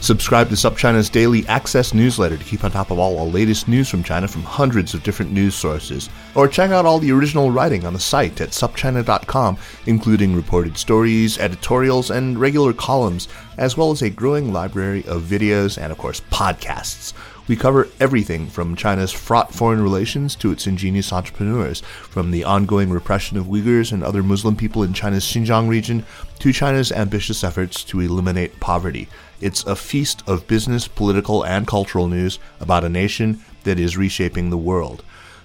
Subscribe to SupChina's daily access newsletter to keep on top of all the latest news from China from hundreds of different news sources. Or check out all the original writing on the site at supchina.com, including reported stories, editorials, and regular columns, as well as a growing library of videos and, of course, podcasts. We cover everything from China's fraught foreign relations to its ingenious entrepreneurs, from the ongoing repression of Uyghurs and other Muslim people in China's Xinjiang region to China's ambitious efforts to eliminate poverty. It's a feast of business, political, and cultural news about a nation that is reshaping the world.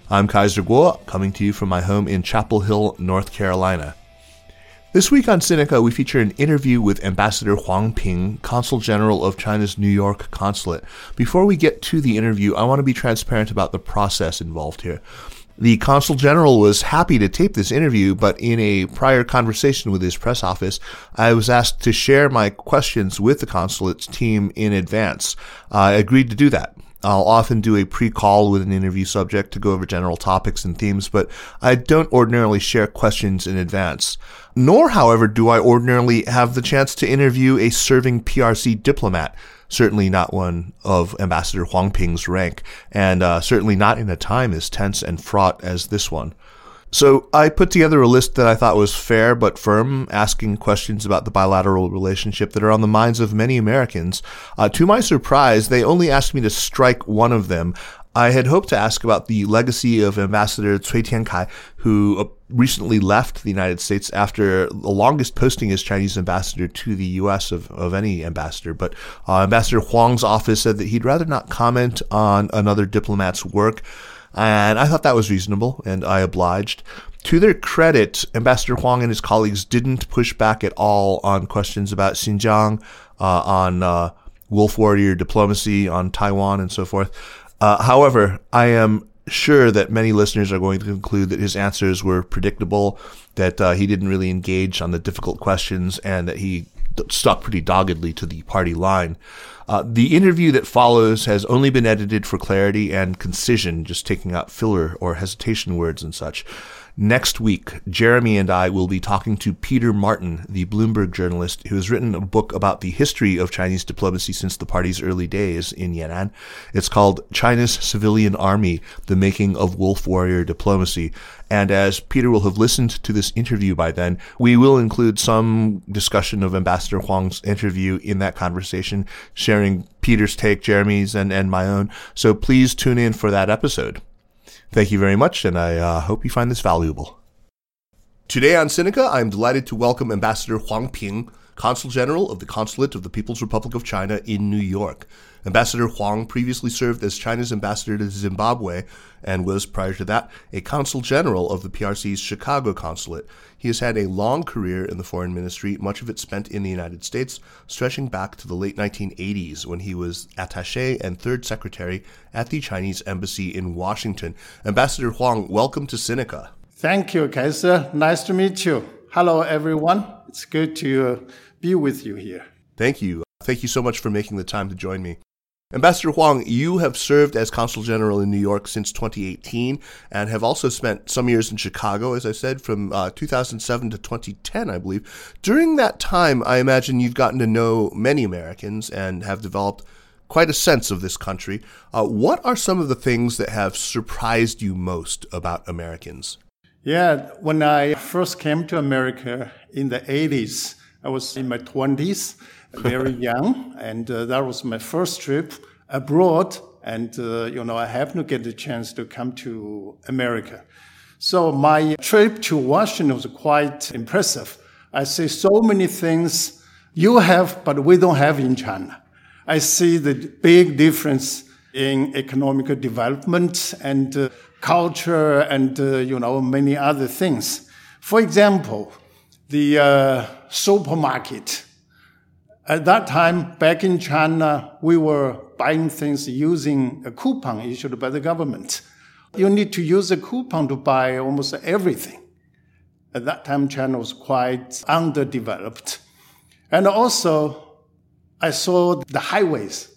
I'm Kaiser Kuo, coming to you from my home in Chapel Hill, North Carolina. This week on Sinica, we feature an interview with Ambassador Huang Ping, Consul General of China's New York Consulate. Before we get to the interview, I want to be transparent about the process involved here. The Consul General was happy to tape this interview, but in a prior conversation with his press office, I was asked to share my questions with the consulate's team in advance. I agreed to do that. I'll often do a pre-call with an interview subject to go over general topics and themes, but I don't ordinarily share questions in advance. Nor, however, do I ordinarily have the chance to interview a serving PRC diplomat. Certainly not one of Ambassador Huang Ping's rank, and uh, certainly not in a time as tense and fraught as this one. So I put together a list that I thought was fair but firm, asking questions about the bilateral relationship that are on the minds of many Americans. Uh, to my surprise, they only asked me to strike one of them. I had hoped to ask about the legacy of Ambassador Cui Tiankai, who uh, recently left the United States after the longest posting as Chinese ambassador to the U.S. of, of any ambassador. But uh, Ambassador Huang's office said that he'd rather not comment on another diplomat's work. And I thought that was reasonable, and I obliged. To their credit, Ambassador Huang and his colleagues didn't push back at all on questions about Xinjiang, uh, on uh, wolf warrior diplomacy, on Taiwan, and so forth. Uh, however, I am sure that many listeners are going to conclude that his answers were predictable, that uh, he didn't really engage on the difficult questions, and that he stuck pretty doggedly to the party line. Uh, the interview that follows has only been edited for clarity and concision, just taking out filler or hesitation words and such. Next week, Jeremy and I will be talking to Peter Martin, the Bloomberg journalist who has written a book about the history of Chinese diplomacy since the party's early days in Yan'an. It's called China's Civilian Army, The Making of Wolf Warrior Diplomacy. And as Peter will have listened to this interview by then, we will include some discussion of Ambassador Huang's interview in that conversation, sharing Peter's take, Jeremy's, and, and my own. So please tune in for that episode. Thank you very much, and I uh, hope you find this valuable. Today on Sinica, I am delighted to welcome Ambassador Huang Ping, Consul General of the Consulate of the People's Republic of China in New York. Ambassador Huang previously served as China's ambassador to Zimbabwe and was, prior to that, a Consul General of the PRC's Chicago Consulate. He has had a long career in the foreign ministry, much of it spent in the United States, stretching back to the late 1980s when he was attache and third secretary at the Chinese embassy in Washington. Ambassador Huang, welcome to Sinica. Thank you, Kaiser. Nice to meet you. Hello, everyone. It's good to uh, be with you here. Thank you. Thank you so much for making the time to join me. Ambassador Huang, you have served as Consul General in New York since 2018 and have also spent some years in Chicago, as I said, from uh, 2007 to 2010, I believe. During that time, I imagine you've gotten to know many Americans and have developed quite a sense of this country. Uh, what are some of the things that have surprised you most about Americans? Yeah, when I first came to America in the 80s, I was in my 20s very young, and uh, that was my first trip abroad. And uh, you know, I happened to get the chance to come to America. So my trip to Washington was quite impressive. I see so many things you have, but we don't have in China. I see the big difference in economic development and uh, culture and, uh, you know, many other things. For example, the uh, supermarket. At that time, back in China, we were buying things using a coupon issued by the government. You need to use a coupon to buy almost everything. At that time, China was quite underdeveloped. And also, I saw the highways.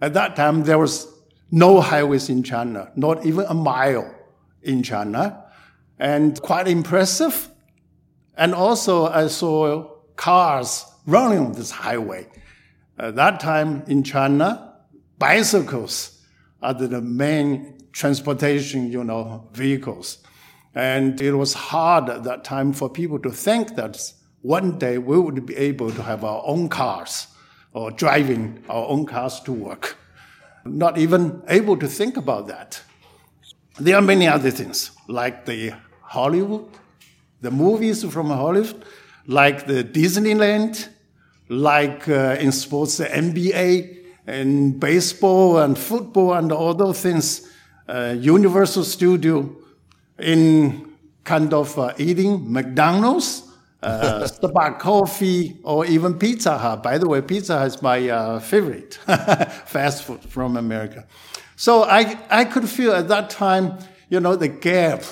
At that time, there was no highways in China, not even a mile in China, and quite impressive. And also, I saw cars running on this highway. At that time in China, bicycles are the main transportation, you know, vehicles. And it was hard at that time for people to think that one day we would be able to have our own cars or driving our own cars to work. Not even able to think about that. There are many other things, like the Hollywood, the movies from Hollywood, like the Disneyland, like uh, in sports, the NBA, and baseball and football and all those things, uh, Universal Studio, in kind of uh, eating McDonald's, uh, Starbucks coffee, or even Pizza Hut. By the way, Pizza Hut is my uh, favorite fast food from America. So I, I could feel at that time, you know, the gap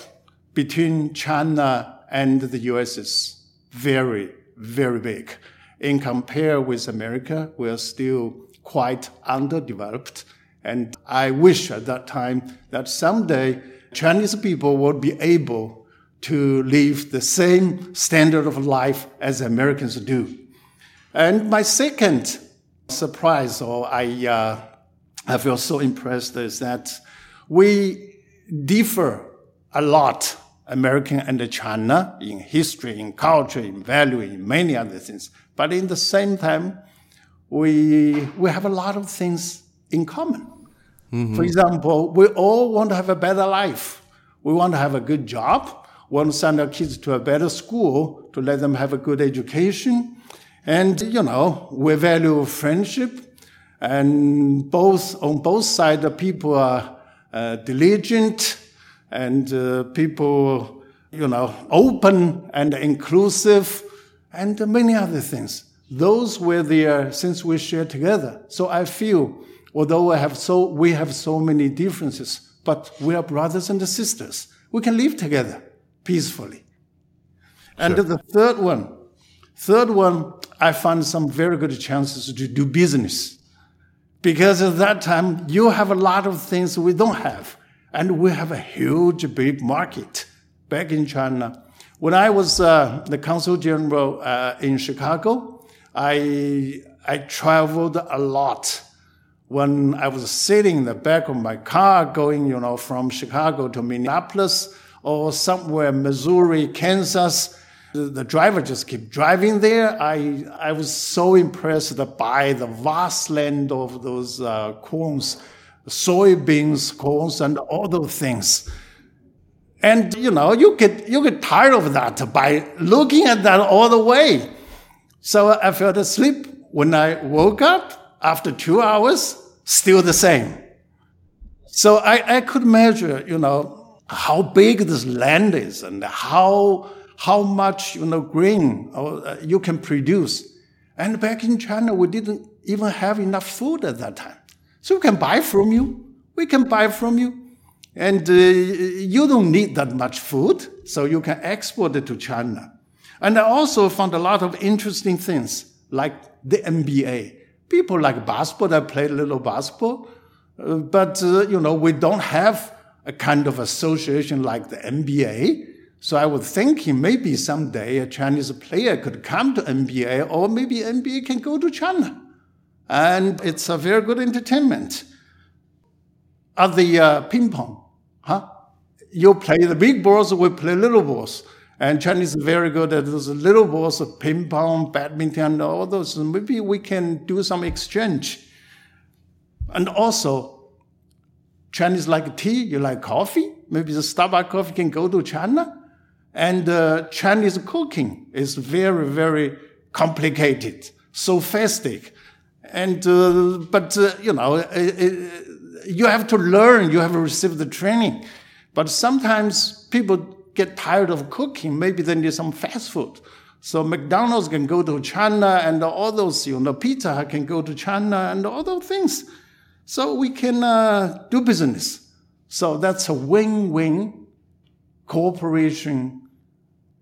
between China and the US very, very big. In compare with America, we are still quite underdeveloped. And I wish at that time that someday Chinese people would be able to live the same standard of life as Americans do. And my second surprise, or I, uh, I feel so impressed, is that we differ a lot, American and China, in history, in culture, in value, in many other things. But in the same time, we, we have a lot of things in common. Mm-hmm. For example, we all want to have a better life. We want to have a good job. We want to send our kids to a better school to let them have a good education. And, you know, we value friendship. And both, on both sides, the people are uh, diligent and uh, people, you know, open and inclusive and many other things. Those were there since we share together. So I feel, although I have so, we have so many differences, but we are brothers and sisters. We can live together peacefully. And sure. the third one, third one, I found some very good chances to do business. Because at that time, you have a lot of things we don't have. And we have a huge, big market back in China. When I was uh, the consul general uh, in Chicago, I, I traveled a lot. When I was sitting in the back of my car going, you know, from Chicago to Minneapolis or somewhere, Missouri, Kansas, the, the driver just kept driving there. I, I was so impressed by the vast land of those uh, corns, soybeans, corns, and all those things. And you know, you get you get tired of that by looking at that all the way. So I fell asleep. When I woke up after two hours, still the same. So I, I could measure, you know, how big this land is and how, how much, you know, grain uh, you can produce. And back in China, we didn't even have enough food at that time. So we can buy from you. We can buy from you. And uh, you don't need that much food, so you can export it to China. And I also found a lot of interesting things, like the NBA. People like basketball, I played a little basketball, uh, but, uh, you know, we don't have a kind of association like the NBA. So I was thinking maybe someday a Chinese player could come to NBA, or maybe NBA can go to China. And it's a very good entertainment. At the uh, ping pong, huh? You play the big balls, we play little balls. And Chinese is very good at those little balls of ping pong, badminton, all those. Maybe we can do some exchange. And also, Chinese like tea, you like coffee. maybe the Starbucks coffee can go to China. And uh, Chinese cooking is very, very complicated, sophisticated. And, uh, but, uh, you know, it, you have to learn, you have to receive the training. But sometimes people get tired of cooking. Maybe they need some fast food. So McDonald's can go to China and all those, you know, Pizza can go to China and all those things. So we can uh, do business. So that's a win-win cooperation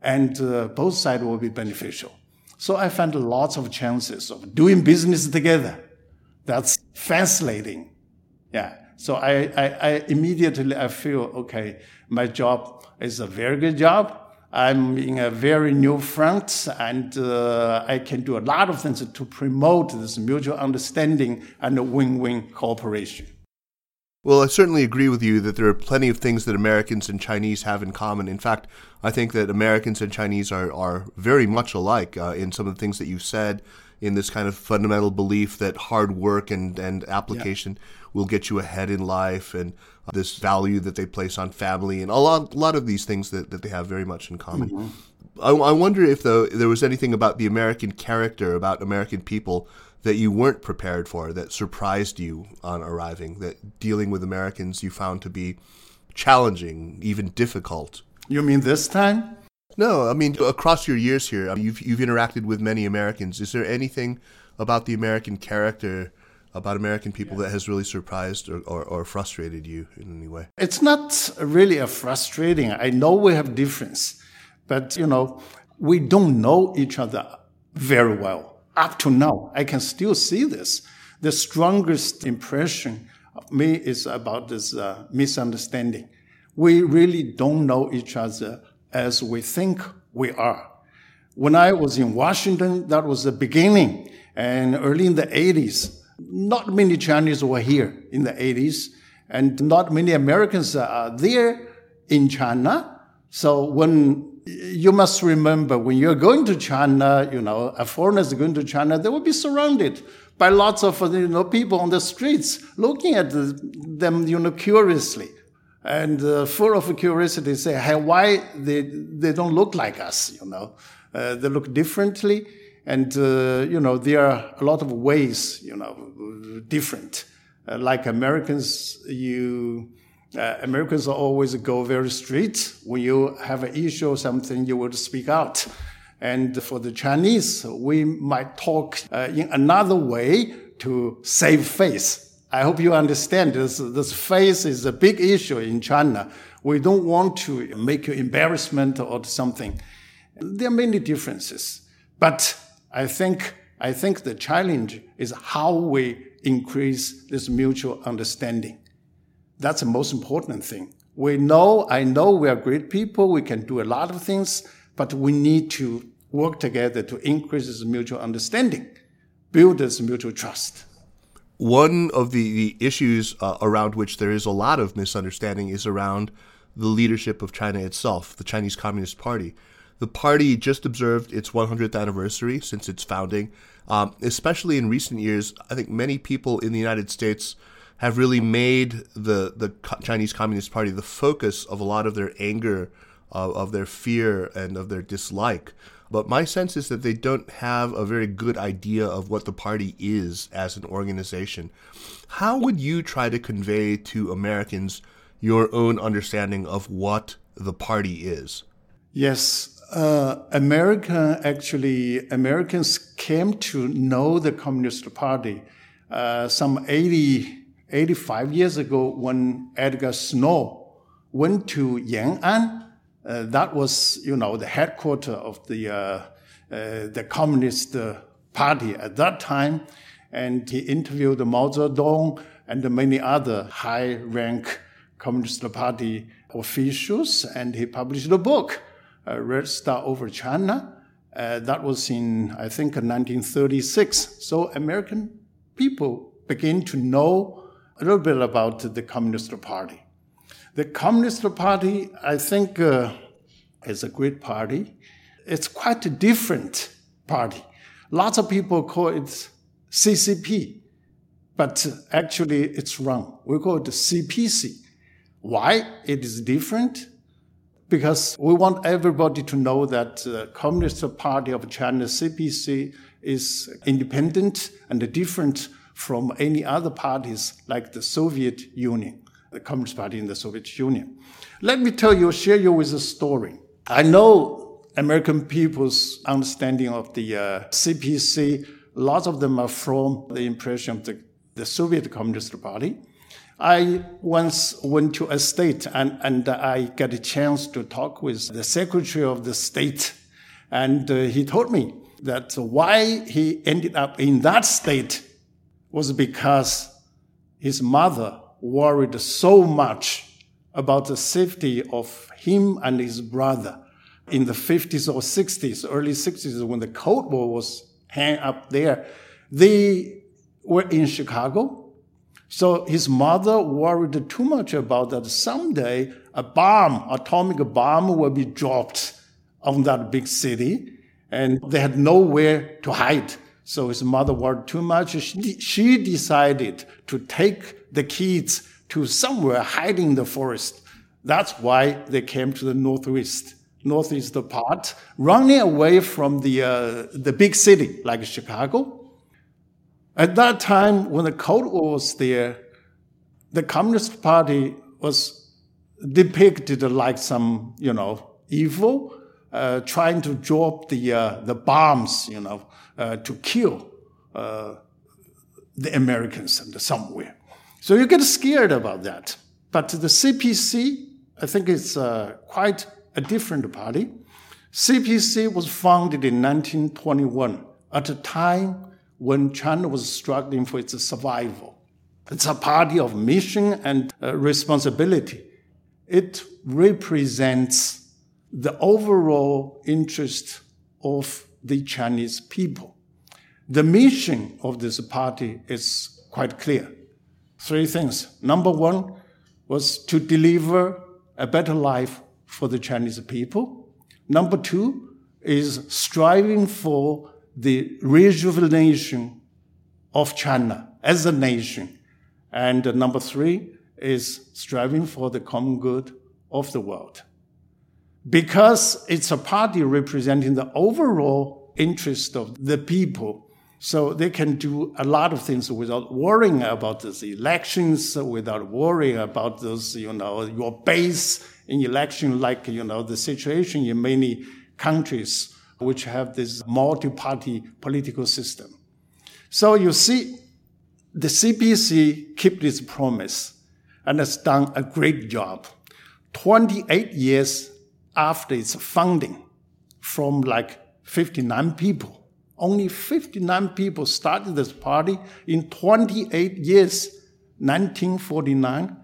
and uh, both sides will be beneficial. So I found lots of chances of doing business together. That's fascinating. Yeah. So I, I, I immediately I feel, okay, my job is a very good job. I'm in a very new front and uh, I can do a lot of things to promote this mutual understanding and win-win cooperation. Well, I certainly agree with you that there are plenty of things that Americans and Chinese have in common. In fact, I think that Americans and Chinese are, are very much alike uh, in some of the things that you've said, in this kind of fundamental belief that hard work and, and application yeah. will get you ahead in life, and uh, this value that they place on family, and a lot, a lot of these things that, that they have very much in common. Mm-hmm. I, I wonder if, though, there was anything about the American character, about American people, that you weren't prepared for that surprised you on arriving that dealing with Americans you found to be challenging, even difficult? You mean this time? No, I mean across your years here, um, you've you've interacted with many Americans. Is there anything about the American character, about American people, that has really surprised or, or, or, frustrated you in any way? It's not really a frustrating. I know we have difference, but you know we don't know each other very well up to now, I can still see this. The strongest impression of me is about this uh, misunderstanding. We really don't know each other as we think we are. When I was in Washington, that was the beginning. And early in the 80s, not many Chinese were here in the 80s, and not many Americans are there in China. So when you must remember when you're going to China, you know, a foreigner is going to China, they will be surrounded by lots of you know people on the streets looking at them, you know, curiously and uh, full of curiosity. Say, hey, why they they don't look like us? You know, uh, they look differently, and uh, you know, there are a lot of ways, you know, different. Uh, like Americans, you uh, Americans always go very straight. When you have an issue or something, you would speak out. And for the Chinese, we might talk uh, in another way to save face. I hope you understand this. This face is a big issue in China. We don't want to make you embarrassment or something. There are many differences, but I think I think the challenge is how we increase this mutual understanding. That's the most important thing. We know, I know we are great people. We can do a lot of things, but we need to work together to increase this mutual understanding, build this mutual trust. One of the, the issues uh, around which there is a lot of misunderstanding is around the leadership of China itself, the Chinese Communist Party. The party just observed its 100th anniversary since its founding. Um, especially in recent years, I think many people in the United States have really made the the Chinese Communist Party the focus of a lot of their anger, uh, of their fear, and of their dislike. But my sense is that they don't have a very good idea of what the party is as an organization. How would you try to convey to Americans your own understanding of what the party is? Yes, uh, America actually Americans came to know the Communist Party uh, some 80 85 years ago when Edgar Snow went to Yan'an. Uh, that was, you know, the headquarters of the, uh, uh, the Communist uh, Party at that time. And he interviewed Mao Zedong and many other high rank Communist Party officials. And he published a book, uh, Red Star over China. Uh, that was in, I think, 1936. So American people begin to know a little bit about the Communist Party. The Communist Party, I think, uh, is a great party. It's quite a different party. Lots of people call it CCP, but actually it's wrong. We call it CPC. Why it is different? Because we want everybody to know that the Communist Party of China, CPC, is independent and different from any other parties like the Soviet Union, the Communist Party in the Soviet Union. Let me tell you, share you with a story. I know American people's understanding of the uh, CPC. Lots of them are from the impression of the, the Soviet Communist Party. I once went to a state and, and I got a chance to talk with the secretary of the state. And uh, he told me that why he ended up in that state was because his mother worried so much about the safety of him and his brother in the 50s or 60s, early 60s, when the Cold War was hanging up there. They were in Chicago so his mother worried too much about that someday a bomb, atomic bomb will be dropped on that big city and they had nowhere to hide. So his mother worried too much. She, she decided to take the kids to somewhere hiding in the forest. That's why they came to the northwest, northeast part, running away from the, uh, the big city like Chicago at that time, when the Cold War was there, the Communist Party was depicted like some, you know, evil, uh, trying to drop the uh, the bombs, you know, uh, to kill uh, the Americans somewhere. So you get scared about that. But the CPC, I think it's uh, quite a different party. CPC was founded in 1921 at a time when China was struggling for its survival. It's a party of mission and uh, responsibility. It represents the overall interest of the Chinese people. The mission of this party is quite clear. Three things. Number one was to deliver a better life for the Chinese people. Number two is striving for the rejuvenation of China as a nation. And number three is striving for the common good of the world. Because it's a party representing the overall interest of the people, so they can do a lot of things without worrying about these elections, without worrying about those, you know, your base in election, like, you know, the situation in many countries which have this multi-party political system. So you see, the CPC kept its promise and has done a great job. 28 years after its founding, from like 59 people, only 59 people started this party. In 28 years, 1949,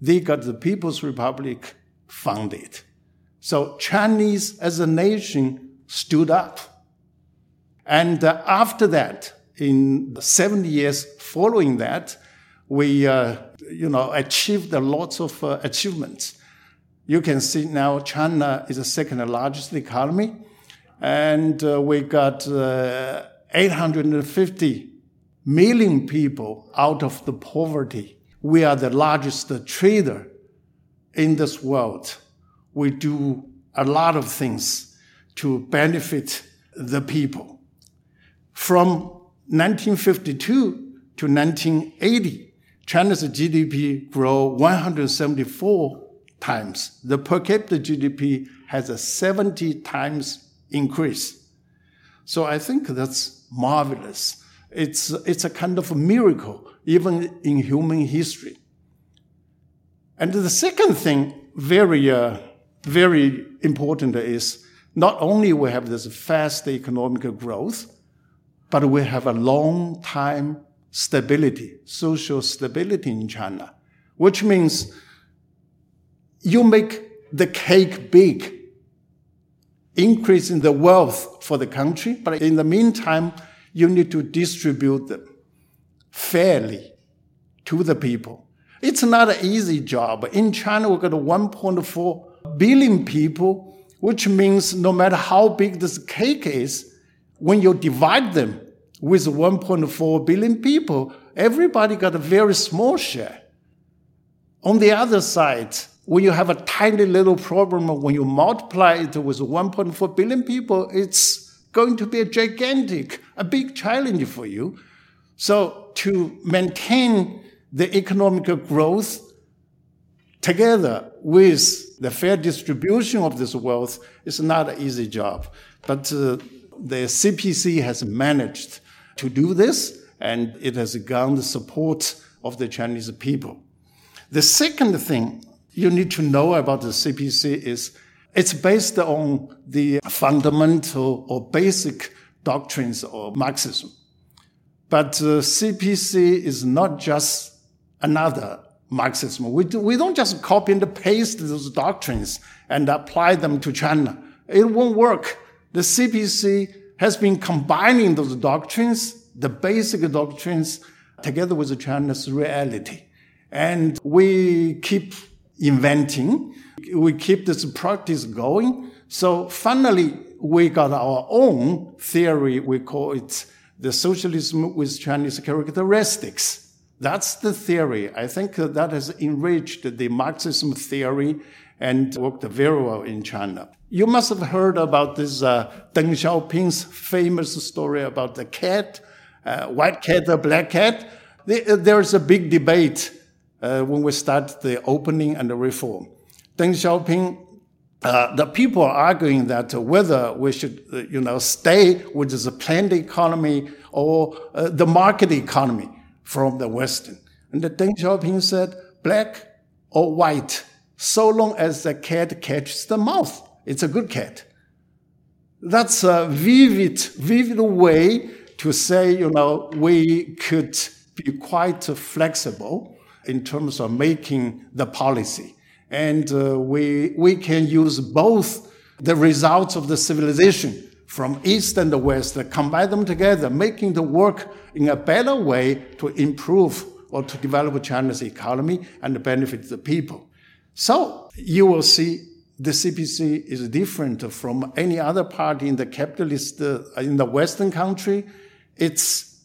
they got the People's Republic founded. So Chinese as a nation stood up. And uh, after that, in the seven years following that, we, uh, you know, achieved lots of uh, achievements. You can see now China is the second largest economy, and uh, we got uh, 850 million people out of the poverty. We are the largest trader in this world. We do a lot of things to benefit the people. From 1952 to 1980, China's GDP grew 174 times. The per capita GDP has a 70 times increase. So I think that's marvelous. It's, it's a kind of a miracle, even in human history. And the second thing, very, uh, very important is not only we have this fast economic growth, but we have a long time stability, social stability in China, which means you make the cake big, increasing the wealth for the country, but in the meantime, you need to distribute them fairly to the people. It's not an easy job. In China, we've got 1.4 billion people which means no matter how big this cake is, when you divide them with 1.4 billion people, everybody got a very small share. On the other side, when you have a tiny little problem, when you multiply it with 1.4 billion people, it's going to be a gigantic, a big challenge for you. So to maintain the economic growth together with the fair distribution of this wealth is not an easy job. But uh, the CPC has managed to do this, and it has garnered the support of the Chinese people. The second thing you need to know about the CPC is it's based on the fundamental or basic doctrines of Marxism. But uh, CPC is not just another Marxism. We, do, we don't just copy and paste those doctrines and apply them to China. It won't work. The CPC has been combining those doctrines, the basic doctrines, together with China's reality. And we keep inventing. We keep this practice going. So finally, we got our own theory. We call it the socialism with Chinese characteristics. That's the theory. I think that has enriched the Marxism theory and worked very well in China. You must have heard about this uh, Deng Xiaoping's famous story about the cat, uh, white cat or black cat. There's a big debate uh, when we start the opening and the reform. Deng Xiaoping, uh, the people are arguing that whether we should, uh, you know, stay with the planned economy or uh, the market economy from the Western. And Deng Xiaoping said, black or white, so long as the cat catches the mouse, it's a good cat. That's a vivid, vivid way to say, you know, we could be quite flexible in terms of making the policy. And uh, we, we can use both the results of the civilization from East and the West, combine them together, making the work in a better way to improve or to develop China's economy and benefit the people. So you will see the CPC is different from any other party in the capitalist, uh, in the Western country. It's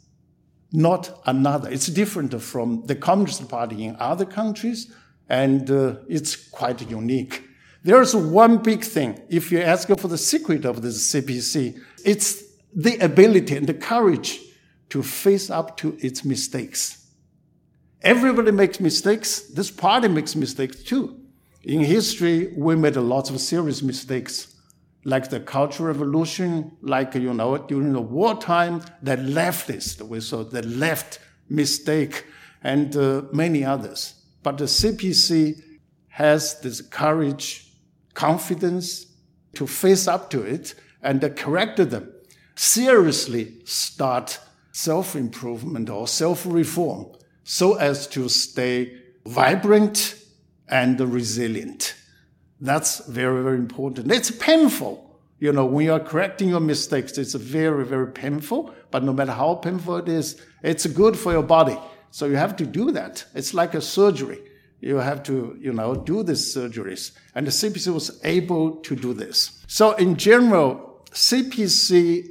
not another. It's different from the Communist Party in other countries, and uh, it's quite unique. There's one big thing. If you ask for the secret of this CPC, it's the ability and the courage to face up to its mistakes. Everybody makes mistakes. This party makes mistakes too. In history, we made a lot of serious mistakes like the Cultural Revolution, like, you know, during the wartime, the leftist, we saw the left mistake, and uh, many others. But the CPC has this courage, confidence to face up to it and correct them. Seriously start self improvement or self reform so as to stay vibrant and resilient. That's very, very important. It's painful. You know, when you are correcting your mistakes, it's very, very painful. But no matter how painful it is, it's good for your body. So you have to do that. It's like a surgery. You have to, you know, do these surgeries. And the CPC was able to do this. So in general, CPC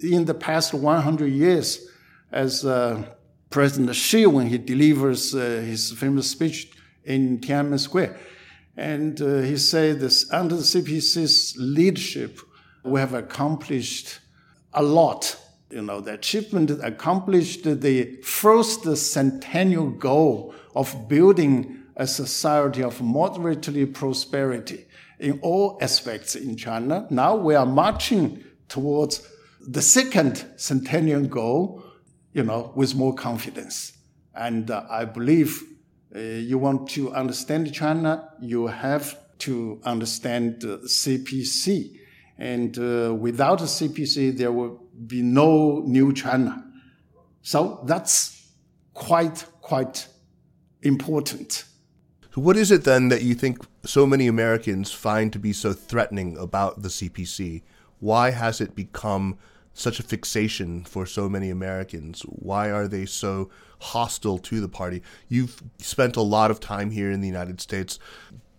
in the past 100 years, as uh, President Xi, when he delivers uh, his famous speech in Tiananmen Square, and uh, he said this under the CPC's leadership, we have accomplished a lot. You know, the achievement accomplished the first centennial goal of building a society of moderately prosperity in all aspects in China. Now we are marching towards the second centennial goal, you know, with more confidence. And uh, I believe you want to understand China, you have to understand CPC. And uh, without CPC, there will be no new China. So that's quite, quite important. So, what is it then that you think so many Americans find to be so threatening about the CPC? Why has it become such a fixation for so many Americans? Why are they so hostile to the party? You've spent a lot of time here in the United States.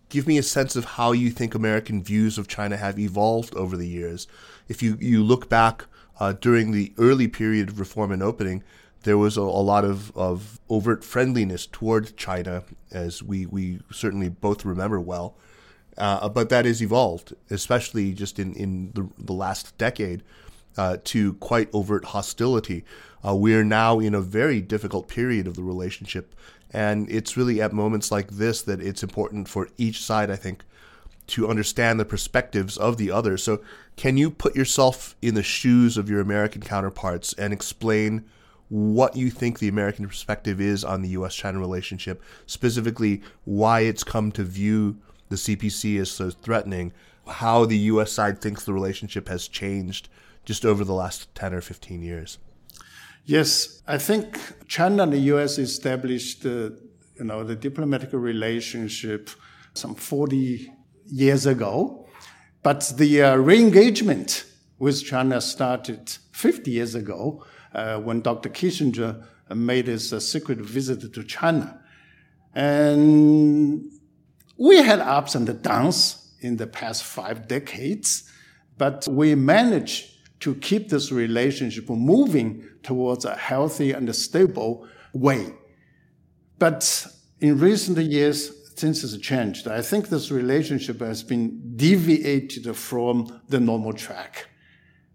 Give me a sense of how you think American views of China have evolved over the years. If you, you look back uh, during the early period of reform and opening, there was a, a lot of, of overt friendliness toward China, as we, we certainly both remember well. Uh, but that has evolved, especially just in, in the, the last decade, uh, to quite overt hostility. Uh, we are now in a very difficult period of the relationship. And it's really at moments like this that it's important for each side, I think, to understand the perspectives of the other. So, can you put yourself in the shoes of your American counterparts and explain what you think the American perspective is on the US China relationship, specifically why it's come to view the CPC as so threatening, how the US side thinks the relationship has changed just over the last 10 or 15 years? Yes, I think China and the US established you know, the diplomatic relationship some 40 years ago. But the uh, re-engagement with China started 50 years ago uh, when Dr. Kissinger made his uh, secret visit to China. And we had ups and downs in the past five decades, but we managed to keep this relationship moving towards a healthy and stable way. But in recent years, things has changed. I think this relationship has been deviated from the normal track.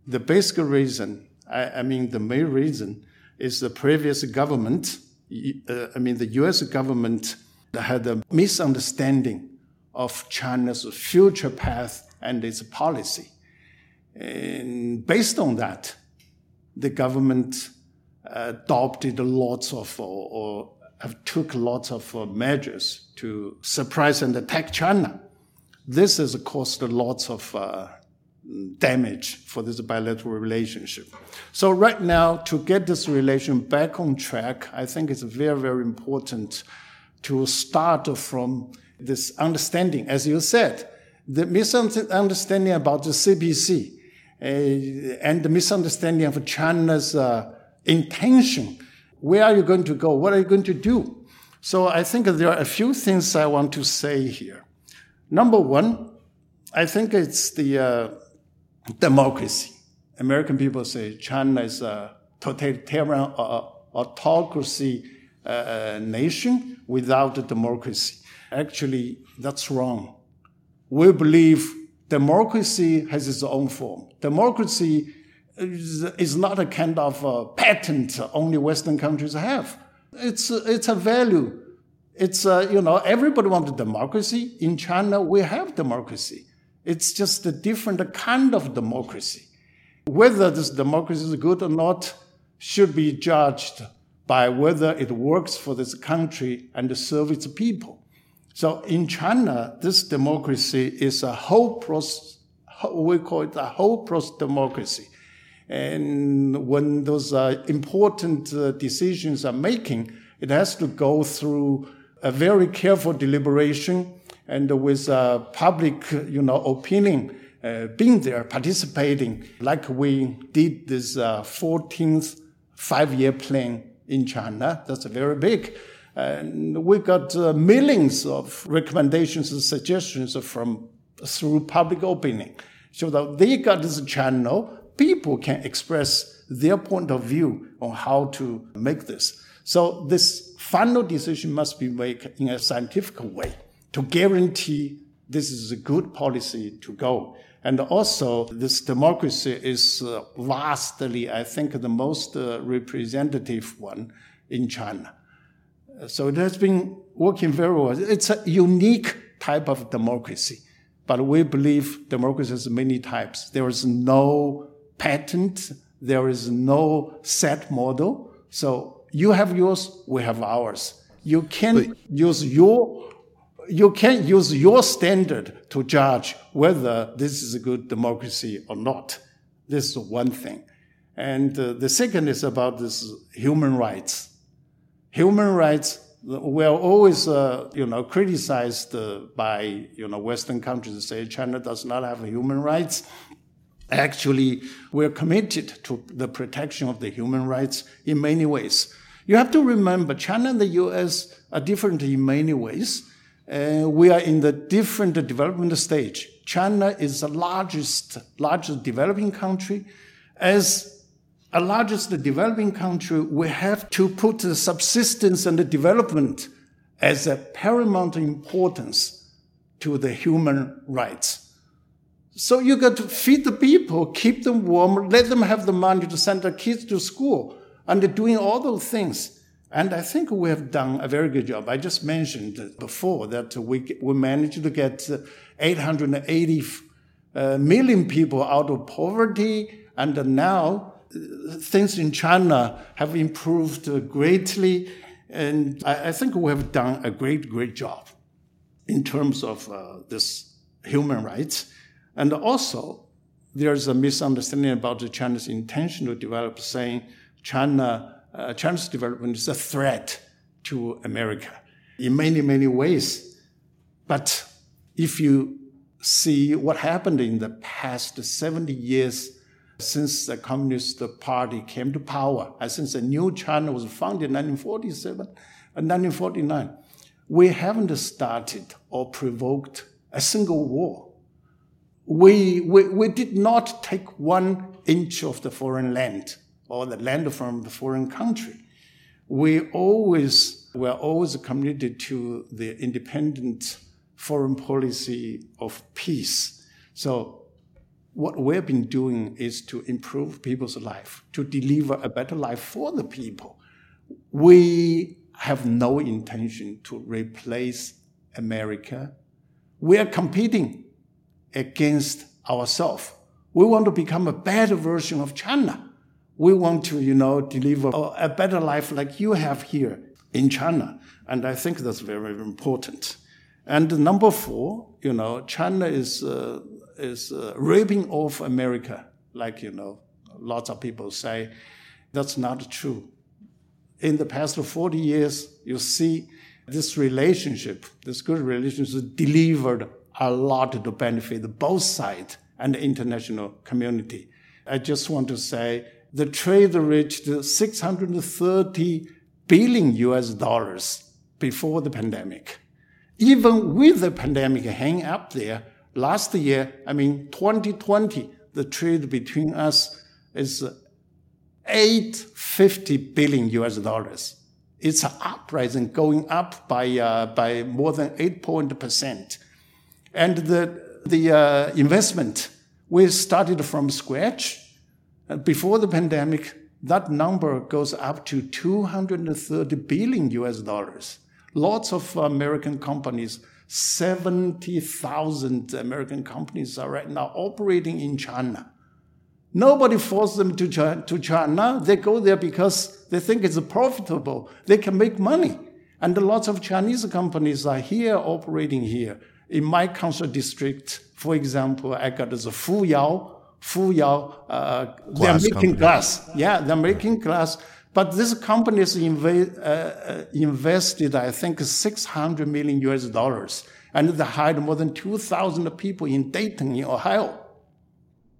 The basic reason, I, I mean, the main reason is the previous government, uh, I mean, the US government had a misunderstanding of China's future path and its policy. And based on that, the government adopted lots of or, or have took lots of uh, measures to suppress and attack China. This has caused lots of uh, damage for this bilateral relationship. So right now, to get this relation back on track, I think it's very, very important to start from this understanding, as you said, the misunderstanding about the uh, and the misunderstanding of China's uh, intention where are you going to go? What are you going to do? So I think there are a few things I want to say here. Number one, I think it's the uh, democracy. American people say China is a totalitarian uh, autocracy uh, nation without a democracy. Actually, that's wrong. We believe democracy has its own form. Democracy is not a kind of patent only Western countries have. It's it's a value. It's a, you know everybody wants democracy. In China, we have democracy. It's just a different kind of democracy. Whether this democracy is good or not should be judged by whether it works for this country and serves its people. So in China, this democracy is a whole process. We call it a whole process democracy. And when those uh, important uh, decisions are making, it has to go through a very careful deliberation and with uh, public, you know, opinion uh, being there, participating, like we did this 14th uh, five-year plan in China. That's very big. And we got uh, millions of recommendations and suggestions from through public opinion. So that they got this channel people can express their point of view on how to make this. So this final decision must be made in a scientific way to guarantee this is a good policy to go. And also, this democracy is uh, vastly, I think, the most uh, representative one in China. So it has been working very well. It's a unique type of democracy, but we believe democracy has many types. There is no patent. There is no set model. So you have yours, we have ours. You can use your you can use your standard to judge whether this is a good democracy or not. This is one thing. And uh, the second is about this human rights. Human rights we are always, uh, you know, criticized uh, by, you know, Western countries to say China does not have human rights. Actually, we're committed to the protection of the human rights in many ways. You have to remember, China and the US are different in many ways. Uh, we are in the different development stage. China is the largest, largest developing country. As a largest developing country, we have to put the subsistence and the development as a paramount importance to the human rights. So you got to feed the people, keep them warm, let them have the money to send their kids to school, and doing all those things. And I think we have done a very good job. I just mentioned before that we, we managed to get 880 uh, people out of poverty, and now things in China have improved greatly. And I, I, think we have done a great, great job in terms of uh, this human rights. And also, there's a misunderstanding about the China's intention to develop, saying China, uh, China's development is a threat to America in many, many ways. But if you see what happened in the past 70 years since the Communist Party came to power, and since the new China was founded in 1947 and uh, 1949, we haven't started or provoked a single war we, we, we did not take one inch of the foreign land or the land from the foreign country. We always were always committed to the independent foreign policy of peace. So what we've been doing is to improve people's life, to deliver a better life for the people. We have no intention to replace America. We are competing against ourselves. We want to become a better version of China. We want to, you know, deliver a better life like you have here in China. And I think that's very, very important. And number four, you know, China is, uh, is uh, ripping off America, like, you know, lots of people say. That's not true. In the past 40 years, you see this relationship, this good relationship delivered a lot to benefit both sides and the international community. I just want to say the trade reached 630 billion US dollars before the pandemic. Even with the pandemic hanging up there, last year, I mean, 2020, the trade between us is 850 billion US dollars. It's an uprising, going up by, uh, by more than 8 point percent. And the, the uh, investment, we started from scratch. Before the pandemic, that number goes up to 230 billion US dollars. Lots of American companies, 70,000 American companies are right now operating in China. Nobody forced them to, to China. They go there because they think it's profitable. They can make money. And lots of Chinese companies are here operating here. In my council district, for example, I got the Fuyao, Fuyao, uh, they're making company. glass. Yeah, they're making glass. But this company is inv- uh, uh, invested, I think, 600 million US dollars. And they hired more than 2,000 people in Dayton, in Ohio.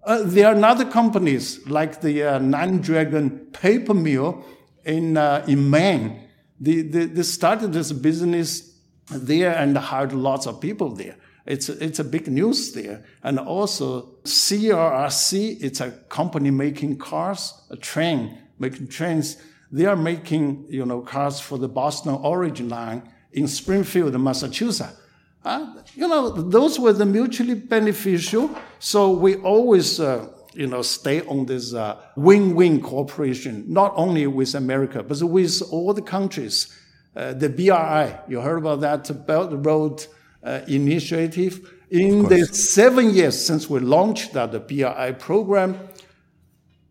Uh, there are other companies like the uh, Nine Dragon paper mill in, uh, in Maine. They, they, they started this business there and hired lots of people there. It's it's a big news there. And also CRRC, it's a company making cars, a train, making trains. They are making, you know, cars for the Boston Orange line in Springfield, Massachusetts. Uh, you know, those were the mutually beneficial. So we always, uh, you know, stay on this uh, win-win cooperation, not only with America, but with all the countries uh, the BRI. You heard about that Belt Road uh, Initiative. In the seven years since we launched that the BRI program,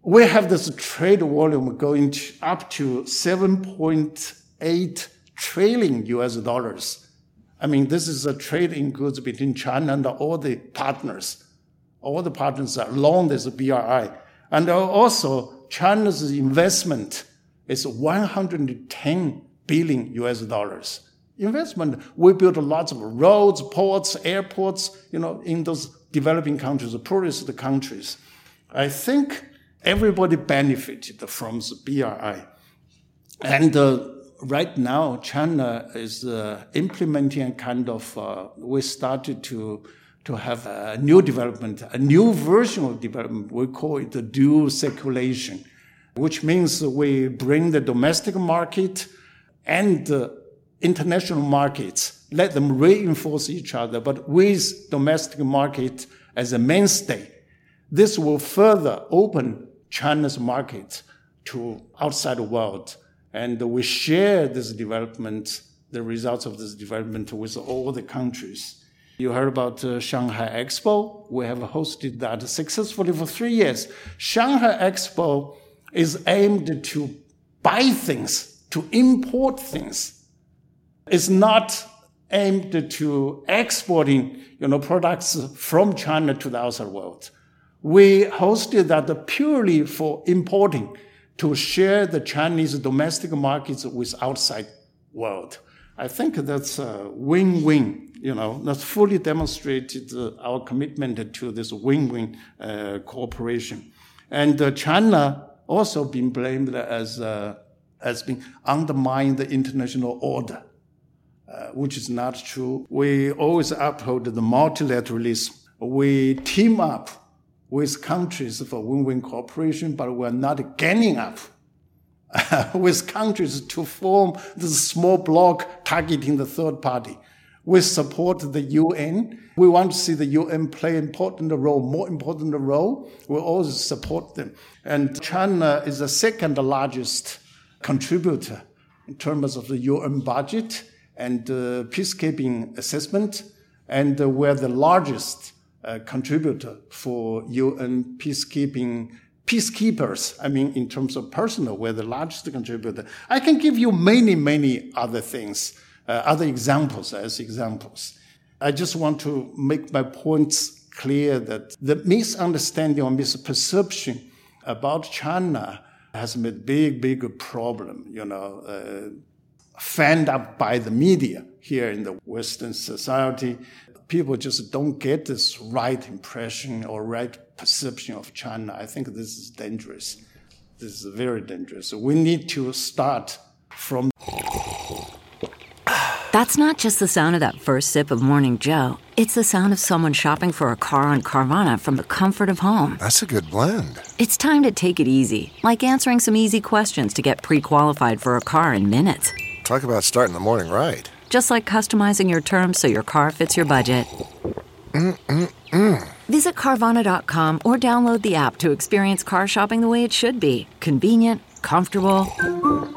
we have this trade volume going to up to 7.8 trillion US dollars. I mean, this is a trade in goods between China and all the partners. All the partners are along this BRI. And also, China's investment is 110 billion US dollars. Investment, we built lots of roads, ports, airports, you know, in those developing countries, the poorest countries. I think everybody benefited from the BRI. And uh, right now, China is uh, implementing a kind of, uh, we started to, to have a new development, a new version of development. We call it the dual circulation which means we bring the domestic market and the international markets, let them reinforce each other, but with domestic market as a mainstay. This will further open China's market to outside world. And we share this development, the results of this development with all the countries. You heard about uh, Shanghai Expo. We have hosted that successfully for three years. Shanghai Expo is aimed to buy things, to import things. It's not aimed to exporting, you know, products from China to the outside world. We hosted that purely for importing to share the Chinese domestic markets with outside world. I think that's a win-win. You know, that's fully demonstrated our commitment to this win-win uh, cooperation. And uh, China also been blamed as uh, as being undermining the international order, uh, which is not true. We always uphold the multilateralism. We team up with countries for win-win cooperation, but we're not gaining up with countries to form this small bloc targeting the third party. We support the UN. We want to see the UN play important role, more important role. We always support them. And China is the second largest contributor in terms of the UN budget and uh, peacekeeping assessment. And uh, we're the largest uh, contributor for UN peacekeeping peacekeepers. I mean, in terms of personnel, we're the largest contributor. I can give you many, many other things uh, other examples as examples. I just want to make my points clear that the misunderstanding or misperception about China has been a big, big problem, you know, uh, fanned up by the media here in the Western society. People just don't get this right impression or right perception of China. I think this is dangerous. This is very dangerous. We need to start from that's not just the sound of that first sip of Morning Joe. It's the sound of someone shopping for a car on Carvana from the comfort of home. That's a good blend. It's time to take it easy, like answering some easy questions to get pre qualified for a car in minutes. Talk about starting the morning right. Just like customizing your terms so your car fits your budget. Mm-mm-mm. Visit Carvana.com or download the app to experience car shopping the way it should be convenient, comfortable.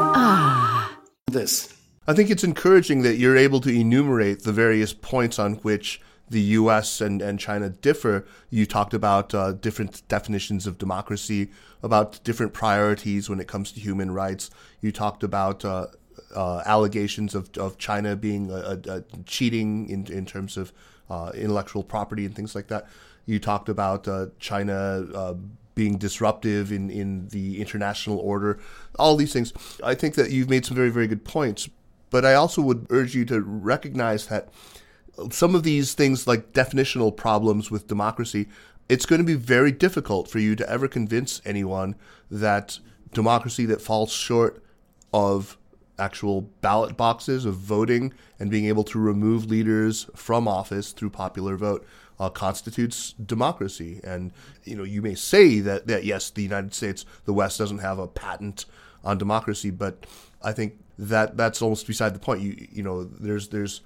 Ah. This. I think it's encouraging that you're able to enumerate the various points on which the U.S. and, and China differ. You talked about uh, different definitions of democracy, about different priorities when it comes to human rights. You talked about uh, uh, allegations of, of China being a, a, a cheating in, in terms of uh, intellectual property and things like that. You talked about uh, China uh, being disruptive in, in the international order, all these things. I think that you've made some very, very good points. But I also would urge you to recognize that some of these things, like definitional problems with democracy, it's going to be very difficult for you to ever convince anyone that democracy that falls short of actual ballot boxes, of voting, and being able to remove leaders from office through popular vote uh, constitutes democracy. And you know, you may say that that yes, the United States, the West doesn't have a patent on democracy, but I think that that's almost beside the point. You you know, there's there's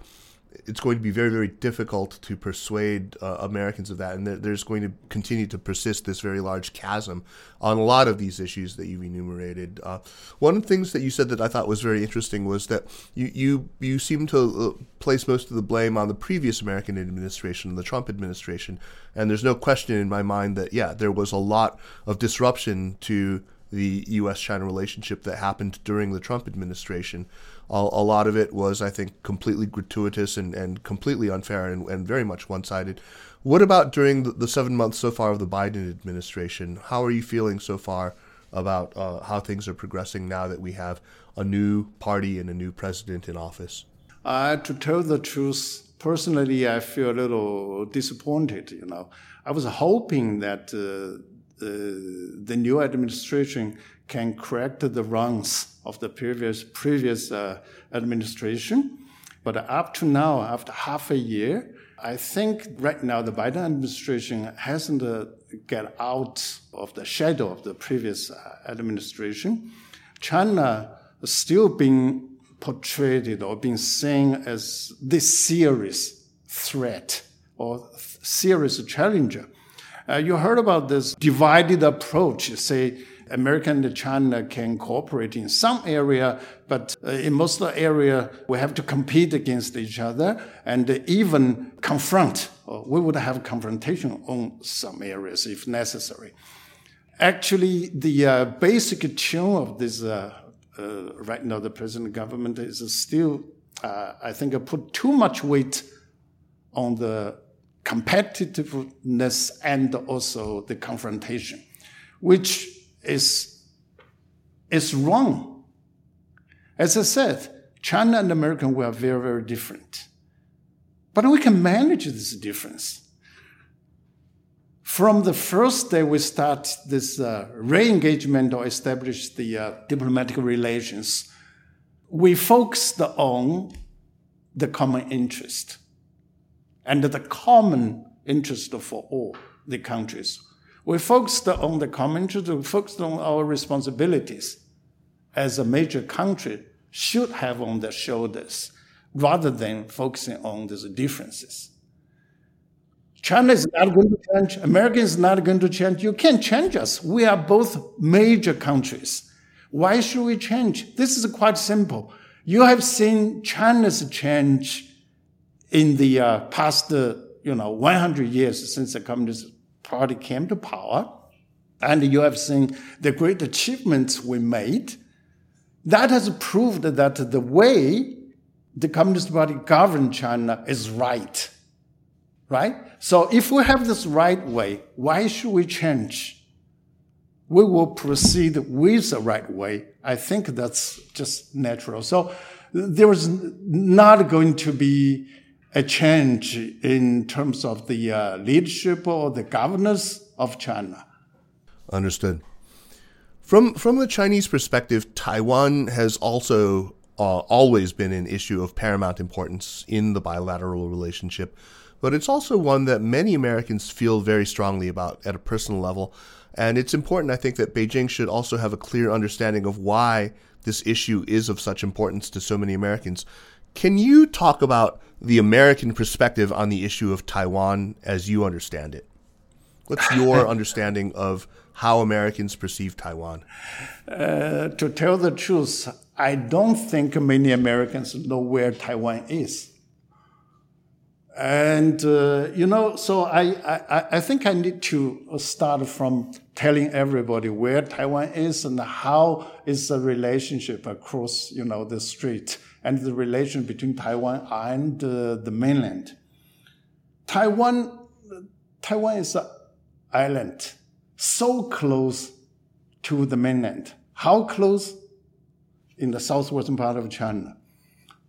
it's going to be very very difficult to persuade uh, Americans of that, and there's going to continue to persist this very large chasm on a lot of these issues that you've enumerated. Uh, one of the things that you said that I thought was very interesting was that you you you seem to uh, place most of the blame on the previous American administration, the Trump administration, and there's no question in my mind that yeah, there was a lot of disruption to the U.S. China relationship that happened during the Trump administration. A, a, lot of it was, I think, completely gratuitous and, and completely unfair and, and very much one sided. What about during the, the, seven months so far of the Biden administration? How are you feeling so far about uh, how things are progressing now that we have a new party and a new president in office? Uh, to tell the truth, personally, I feel a little disappointed. You know, I was hoping that uh, the new administration can correct the wrongs of the previous previous uh, administration. But up to now, after half a year, I think right now the Biden administration hasn't uh, get out of the shadow of the previous uh, administration. China is still being portrayed or being seen as this serious threat or serious challenger. Uh, you heard about this divided approach, You say America and China can cooperate in some area, but uh, in most area we have to compete against each other and even confront. we would have confrontation on some areas if necessary. Actually, the uh, basic tune of this uh, uh right now, the present government is still, I think, put too much weight on the competitiveness and also the confrontation, which is, is wrong. As I said, China and America, we are very, very different. But we can manage this difference. From the first day we start this uh, re-engagement or establish the uh, diplomatic relations, we focused on the common interest and the common interest for all the countries we focused on the common interest, we focused on our responsibilities as a major country should have on their shoulders rather than focusing on these differences. China is not going to change. America is not going to change. You can't change us. We are both major countries. Why should we change? This is quite simple. You have seen China's change in the uh, past, uh, you know, 100 years since the Communist Party came to power, and you have seen the great achievements we made. That has proved that the way the Communist Party governed China is right. Right? So if we have this right way, why should we change? We will proceed with the right way. I think that's just natural. So there is not going to be a change in terms of the uh, leadership or the governance of China. Understood. From from the Chinese perspective, Taiwan has also uh, always been an issue of paramount importance in the bilateral relationship, but it's also one that many Americans feel very strongly about at a personal level. And it's important, I think, that Beijing should also have a clear understanding of why this issue is of such importance to so many Americans. Can you talk about the American perspective on the issue of Taiwan as you understand it? What's your understanding of how Americans perceive Taiwan? Uh, to tell the truth, I don't think many Americans know where Taiwan is. And, uh, you know, so I, I, I think I need to start from telling everybody where Taiwan is and how is the relationship across, you know, the street and the relation between Taiwan and uh, the mainland. Taiwan, Taiwan is an island so close to the mainland. How close? In the southwestern part of China.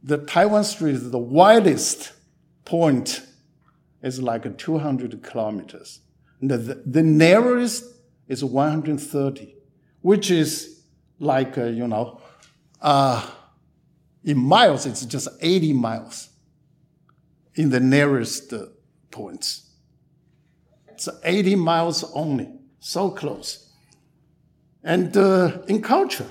The Taiwan Strait is the widest point is like 200 kilometers. The, the, narrowest is 130, which is like, uh, you know, uh, in miles, it's just 80 miles in the nearest uh, points. It's 80 miles only, so close. And uh, in culture,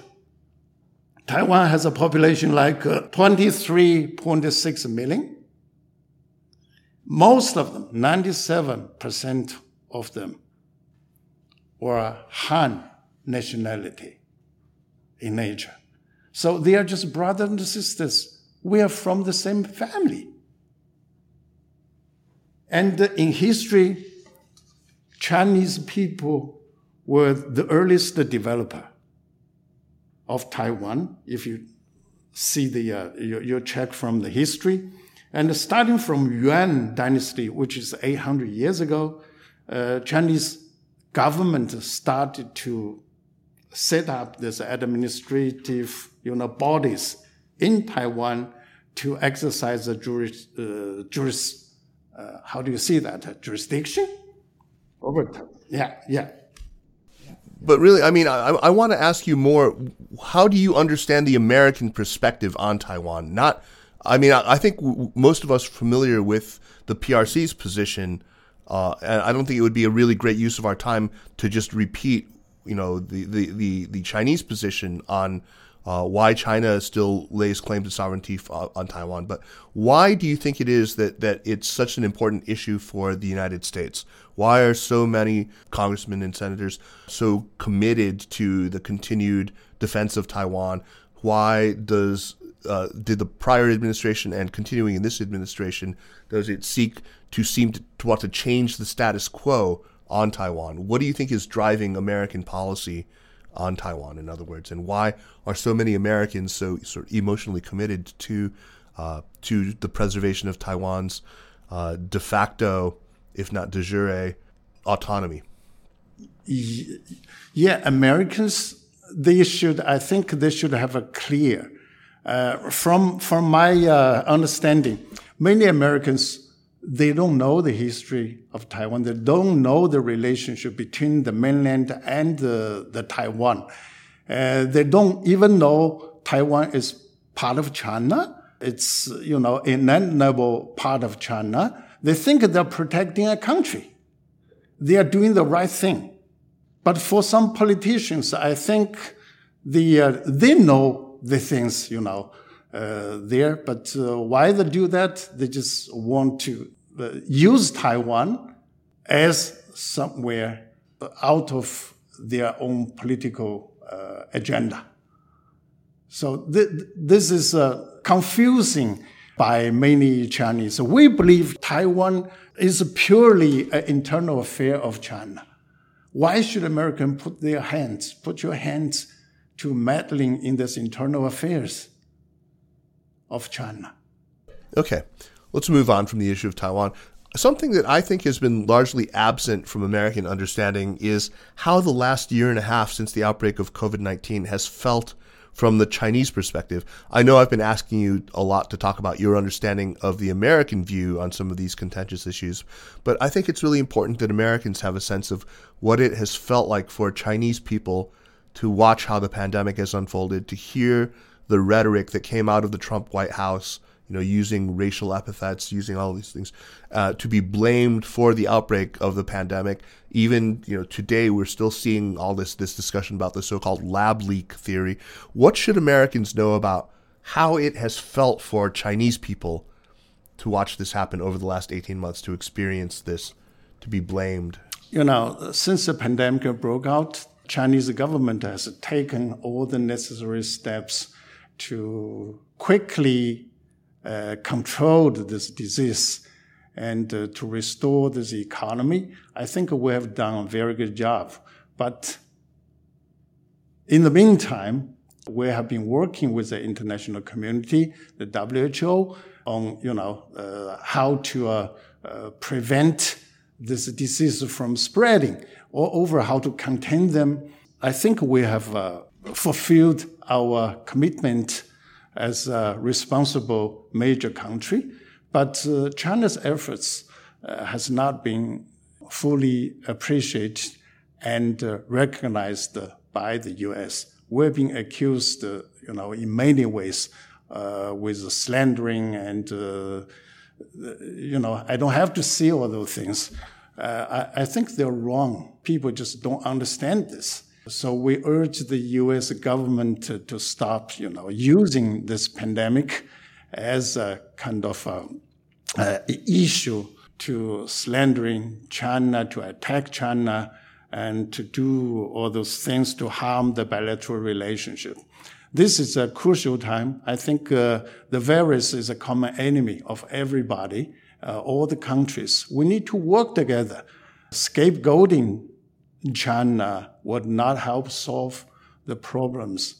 Taiwan has a population like uh, 23.6 million. Most of them, 97% of them, were Han nationality in nature. So they are just brothers and sisters. We are from the same family. And in history, Chinese people were the earliest developer of Taiwan. If you see the uh, your, your check from the history, and starting from Yuan dynasty, which is 800 years ago, uh, Chinese government started to set up this administrative you know, bodies in Taiwan to exercise the juris, uh, juris uh, how do you see that? jurisdiction? Over time. Yeah, yeah. But really, I mean, I, I want to ask you more. How do you understand the American perspective on Taiwan? Not I mean, I, I think w- most of us are familiar with the PRC's position, uh, and I don't think it would be a really great use of our time to just repeat, you know, the the the, the Chinese position on. Uh, why China still lays claim to sovereignty f- uh, on Taiwan, but why do you think it is that, that it's such an important issue for the United States? Why are so many congressmen and senators so committed to the continued defense of Taiwan? Why does uh, did the prior administration and continuing in this administration does it seek to seem to, to want to change the status quo on Taiwan? What do you think is driving American policy on Taiwan, in other words, and why are so many Americans so sort of emotionally committed to uh, to the preservation of Taiwan's uh, de facto, if not de jure, autonomy? Yeah, Americans, they should, I think they should have a clear, uh, from, from my uh, understanding, many Americans, they don't know the history of Taiwan. They don't know the relationship between the mainland and the, the Taiwan. Uh, they don't even know Taiwan is part of China. It's, you know, inalienable part of China. They think they're protecting a country. They are doing the right thing. But for some politicians, I think the, uh, they know the things, you know, there, but uh, why they do that? They just want to uh, use Taiwan as somewhere out of their own political uh, agenda. So th- this is uh, confusing by many Chinese. We believe Taiwan is purely an internal affair of China. Why should Americans put their hands, put your hands to meddling in this internal affairs of China? Okay, let's move on from the issue of Taiwan. Something that I think has been largely absent from American understanding is how the last year and a half since the outbreak of COVID 19 has felt from the Chinese perspective. I know I've been asking you a lot to talk about your understanding of the American view on some of these contentious issues, but I think it's really important that Americans have a sense of what it has felt like for Chinese people to watch how the pandemic has unfolded, to hear the rhetoric that came out of the Trump White House you know, using racial epithets, using all these things, uh, to be blamed for the outbreak of the pandemic. Even you know, today we're still seeing all this this discussion about the so-called lab leak theory. What should Americans know about how it has felt for Chinese people to watch this happen over the last 18 months, to experience this, to be blamed? You know, since the pandemic broke out, Chinese government has taken all the necessary steps to quickly uh, controlled this disease and uh, to restore this economy, I think we have done a very good job. But in the meantime, we have been working with the international community, the WHO, on you know uh, how to uh, uh, prevent this disease from spreading, or over how to contain them. I think we have uh, fulfilled our commitment as a responsible major country. But uh, China's efforts uh, has not been fully appreciated and uh, recognized by the U.S. We're being accused, uh, you know, in many ways uh, with slandering and, uh, you know, I don't have to say all those things. I, I think they're wrong. People just don't understand this. So we urge the U.S. government to, to, stop, you know, using this pandemic as a kind of a, issue to slandering China, to attack China, and to do all those things to harm the bilateral relationship. This is a crucial time. I think uh, the virus is a common enemy of everybody, uh, all the countries. We need to work together. Scapegoating China would not help solve the problems.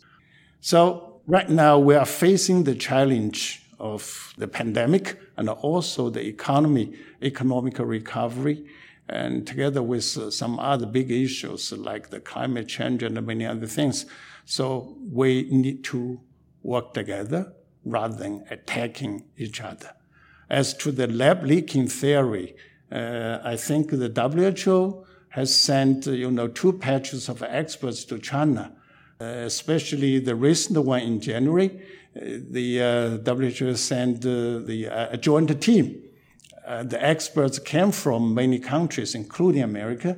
So right now we are facing the challenge of the pandemic and also the economy, economic recovery, and together with uh, some other big issues like the climate change and many other things. So we need to work together rather than attacking each other. As to the lab leaking theory, uh, I think the WHO has sent, uh, you know, two batches of experts to China uh, especially the recent one in January. Uh, the uh, WHO sent uh, the uh, a joint team. the experts came from many countries, including America,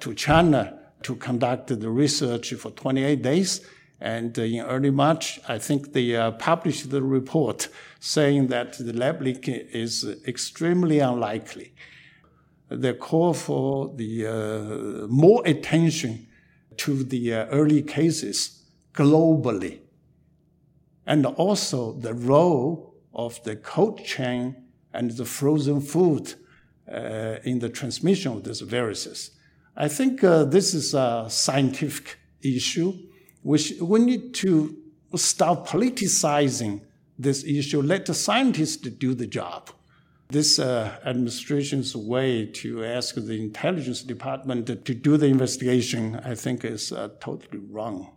to China to conduct the research for 28 days. And in early March, I think they published the report saying that the lab leak is extremely unlikely. They call for the uh, more attention to the uh, early cases globally, and also the role of the cold chain and the frozen food uh, in the transmission of these viruses. I think uh, this is a scientific issue. which we need to stop politicizing this issue. Let the scientists do the job. This uh, administration's way to ask the intelligence department to do the investigation, I think, is uh, totally wrong.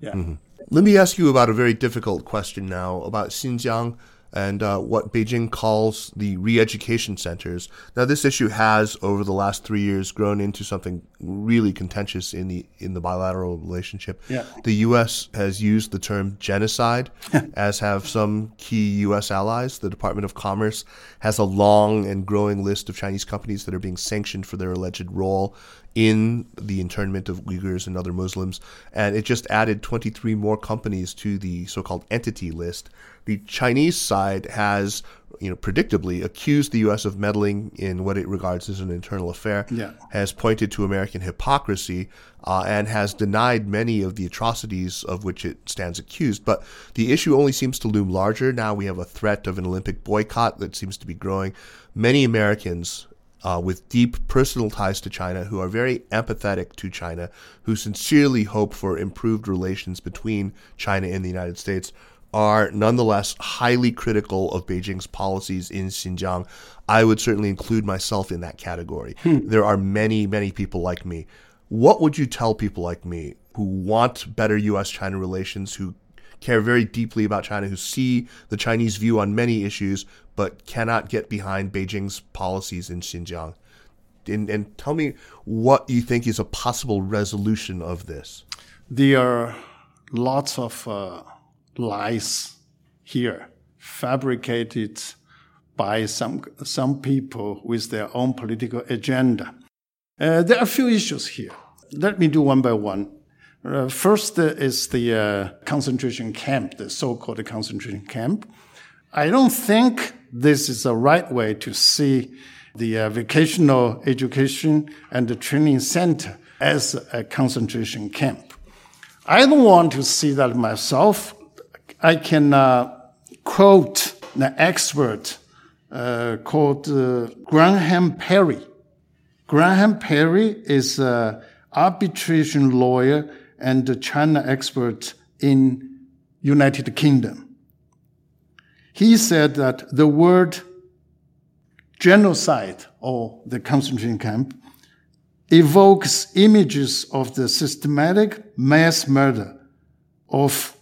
Yeah. Mm-hmm. Let me ask you about a very difficult question now about Xinjiang and uh, what Beijing calls the re-education centers. Now, this issue has, over the last three years, grown into something really contentious in the in the bilateral relationship. Yeah. The U.S. has used the term genocide, as have some key U.S. allies. The Department of Commerce has a long and growing list of Chinese companies that are being sanctioned for their alleged role in the internment of Uyghurs and other Muslims, and it just added 23 more companies to the so-called entity list. The Chinese side has, you know, predictably accused the U.S. of meddling in what it regards as an internal affair, yeah. has pointed to American hypocrisy, uh, and has denied many of the atrocities of which it stands accused. But the issue only seems to loom larger. Now we have a threat of an Olympic boycott that seems to be growing. Many Americans uh, with deep personal ties to China, who are very empathetic to China, who sincerely hope for improved relations between China and the United States, are nonetheless highly critical of Beijing's policies in Xinjiang. I would certainly include myself in that category. Hmm. There are many, many people like me. What would you tell people like me who want better U.S. China relations, who care very deeply about China, who see the Chinese view on many issues, but cannot get behind Beijing's policies in Xinjiang. And, and tell me what you think is a possible resolution of this. There are lots of uh, lies here, fabricated by some, some people with their own political agenda. Uh, there are a few issues here. Let me do one by one. Uh, first is the uh, concentration camp, the so-called concentration camp. I don't think this is the right way to see the uh, vocational education and the training center as a concentration camp. I don't want to see that myself. I can uh, quote an expert uh, called uh, Graham Perry. Graham Perry is an arbitration lawyer and a China expert in United Kingdom. He said that the word genocide or the concentration camp evokes images of the systematic mass murder of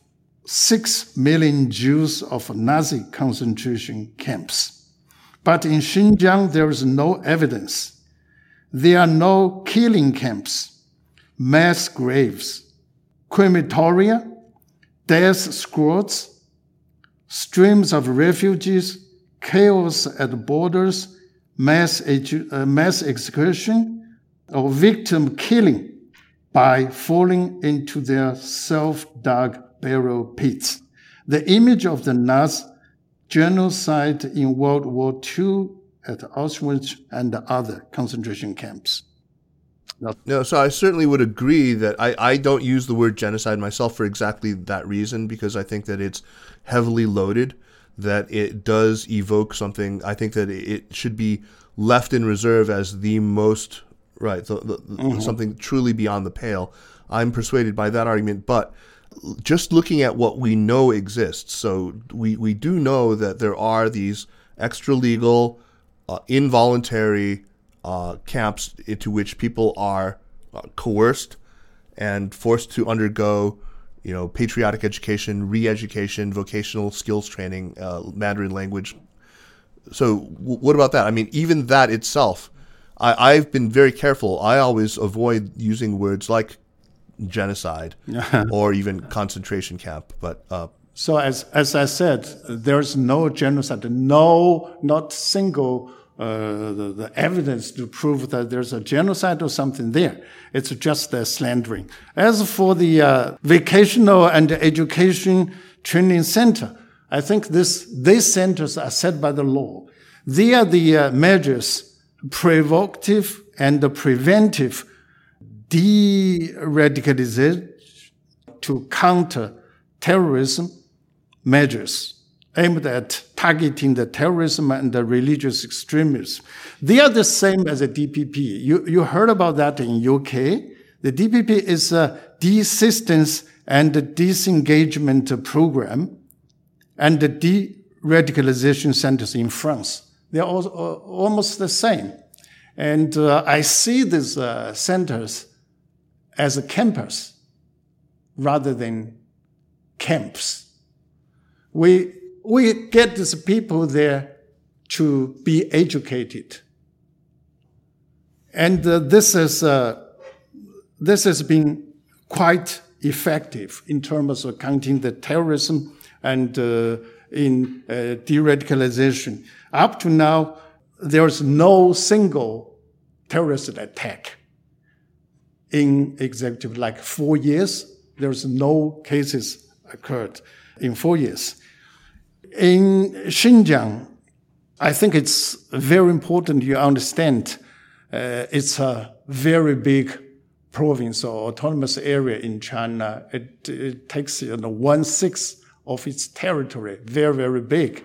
six million Jews of Nazi concentration camps. But in Xinjiang, there is no evidence. There are no killing camps, mass graves, crematoria, death squads, streams of refugees, chaos at borders, mass, uh, mass execution, or victim killing by falling into their self-dug barrel pits. The image of the Nazi genocide in World War II at Auschwitz and other concentration camps. No, so I certainly would agree that I, I don't use the word genocide myself for exactly that reason because I think that it's heavily loaded, that it does evoke something. I think that it should be left in reserve as the most right, the, the, mm-hmm. something truly beyond the pale. I'm persuaded by that argument, but just looking at what we know exists, so we, we do know that there are these extra legal, uh, involuntary uh, camps into which people are uh, coerced and forced to undergo, you know, patriotic education, re-education, vocational skills training, uh, Mandarin language. So, w- what about that? I mean, even that itself, I, I've been very careful. I always avoid using words like genocide or even concentration camp. But uh, So as, as I said, there's no genocide, no, not single uh, the, the evidence to prove that there's a genocide or something there. It's just a slandering. As for the uh, vocational and education training center, I think this, these centers are set by the law. They are the uh, measures, provocative and preventive de-radicalization to counter terrorism measures aimed at targeting the terrorism and the religious extremism. They are the same as the DDP. You, you heard about that in UK. The DDP is a desistance and disengagement program and the de-radicalization centers in France. They're all, almost the same. And uh, I see these uh, centers as a campus rather than camps. We, we get these people there to be educated. And uh, this, is, uh, this has been quite effective in terms of counting the terrorism and uh, in uh, de-radicalization. Up to now, there's no single terrorist attack in executive, like four years, there's no cases occurred in four years. In Xinjiang, I think it's very important you understand uh, it's a very big province or autonomous area in China. It, it takes you know, one sixth of its territory, very, very big.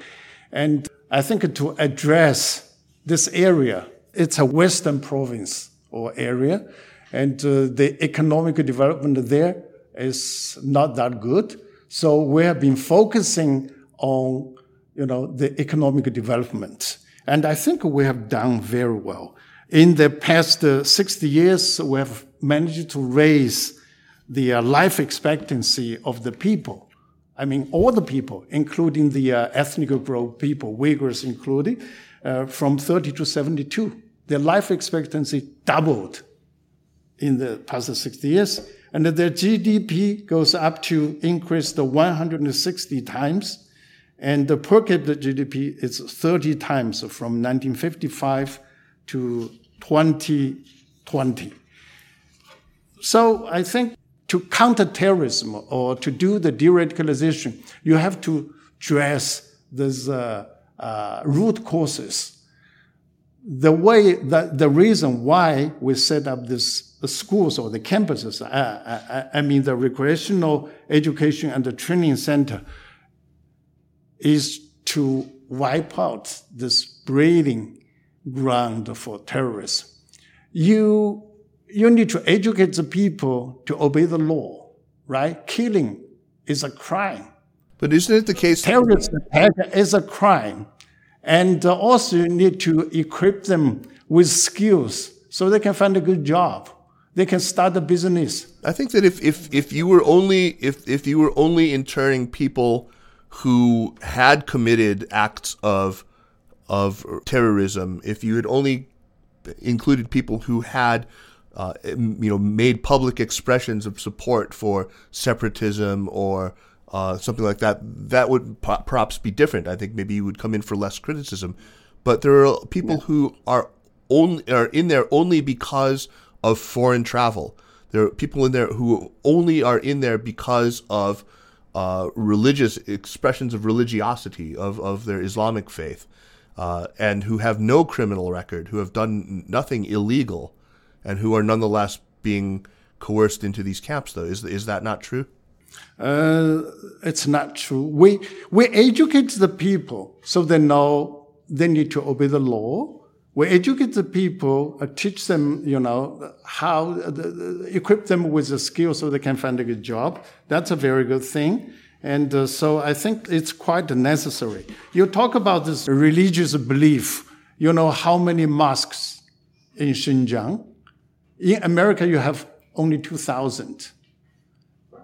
And I think to address this area, it's a western province or area, and uh, the economic development there is not that good. So we have been focusing on, you know, the economic development. And I think we have done very well. In the past uh, 60 years, we have managed to raise the uh, life expectancy of the people. I mean, all the people, including the uh, ethnic group people, Uyghurs included, uh, from 30 to 72. Their life expectancy doubled in the past 60 years. And their GDP goes up to increase the 160 times. And the per capita GDP is 30 times from 1955 to 2020. So I think to counter terrorism or to do the de-radicalization, you have to address these uh, uh, root causes. The way that the reason why we set up these schools or the campuses, I, I, I mean the recreational education and the training center, is to wipe out this breeding ground for terrorism. You, you need to educate the people to obey the law, right? Killing is a crime. but isn't it the case? Terrorist attack is a crime. And uh, also you need to equip them with skills so they can find a good job. They can start a business. I think that if, if, if you were only if, if you were only interning people who had committed acts of of terrorism, if you had only included people who had uh, you know made public expressions of support for separatism or uh, something like that, that would p- perhaps be different. I think maybe you would come in for less criticism. But there are people who are only are in there only because of foreign travel. There are people in there who only are in there because of uh, religious expressions of religiosity of, of their Islamic faith, uh, and who have no criminal record, who have done nothing illegal, and who are nonetheless being coerced into these camps. Though is is that not true? Uh, it's not true. We, we educate the people so they know they need to obey the law. We educate the people, uh, teach them, you know, how, uh, equip them with the skills so they can find a good job. That's a very good thing. And uh, so I think it's quite necessary. You talk about this religious belief. You know how many mosques in Xinjiang? In America, you have only 2,000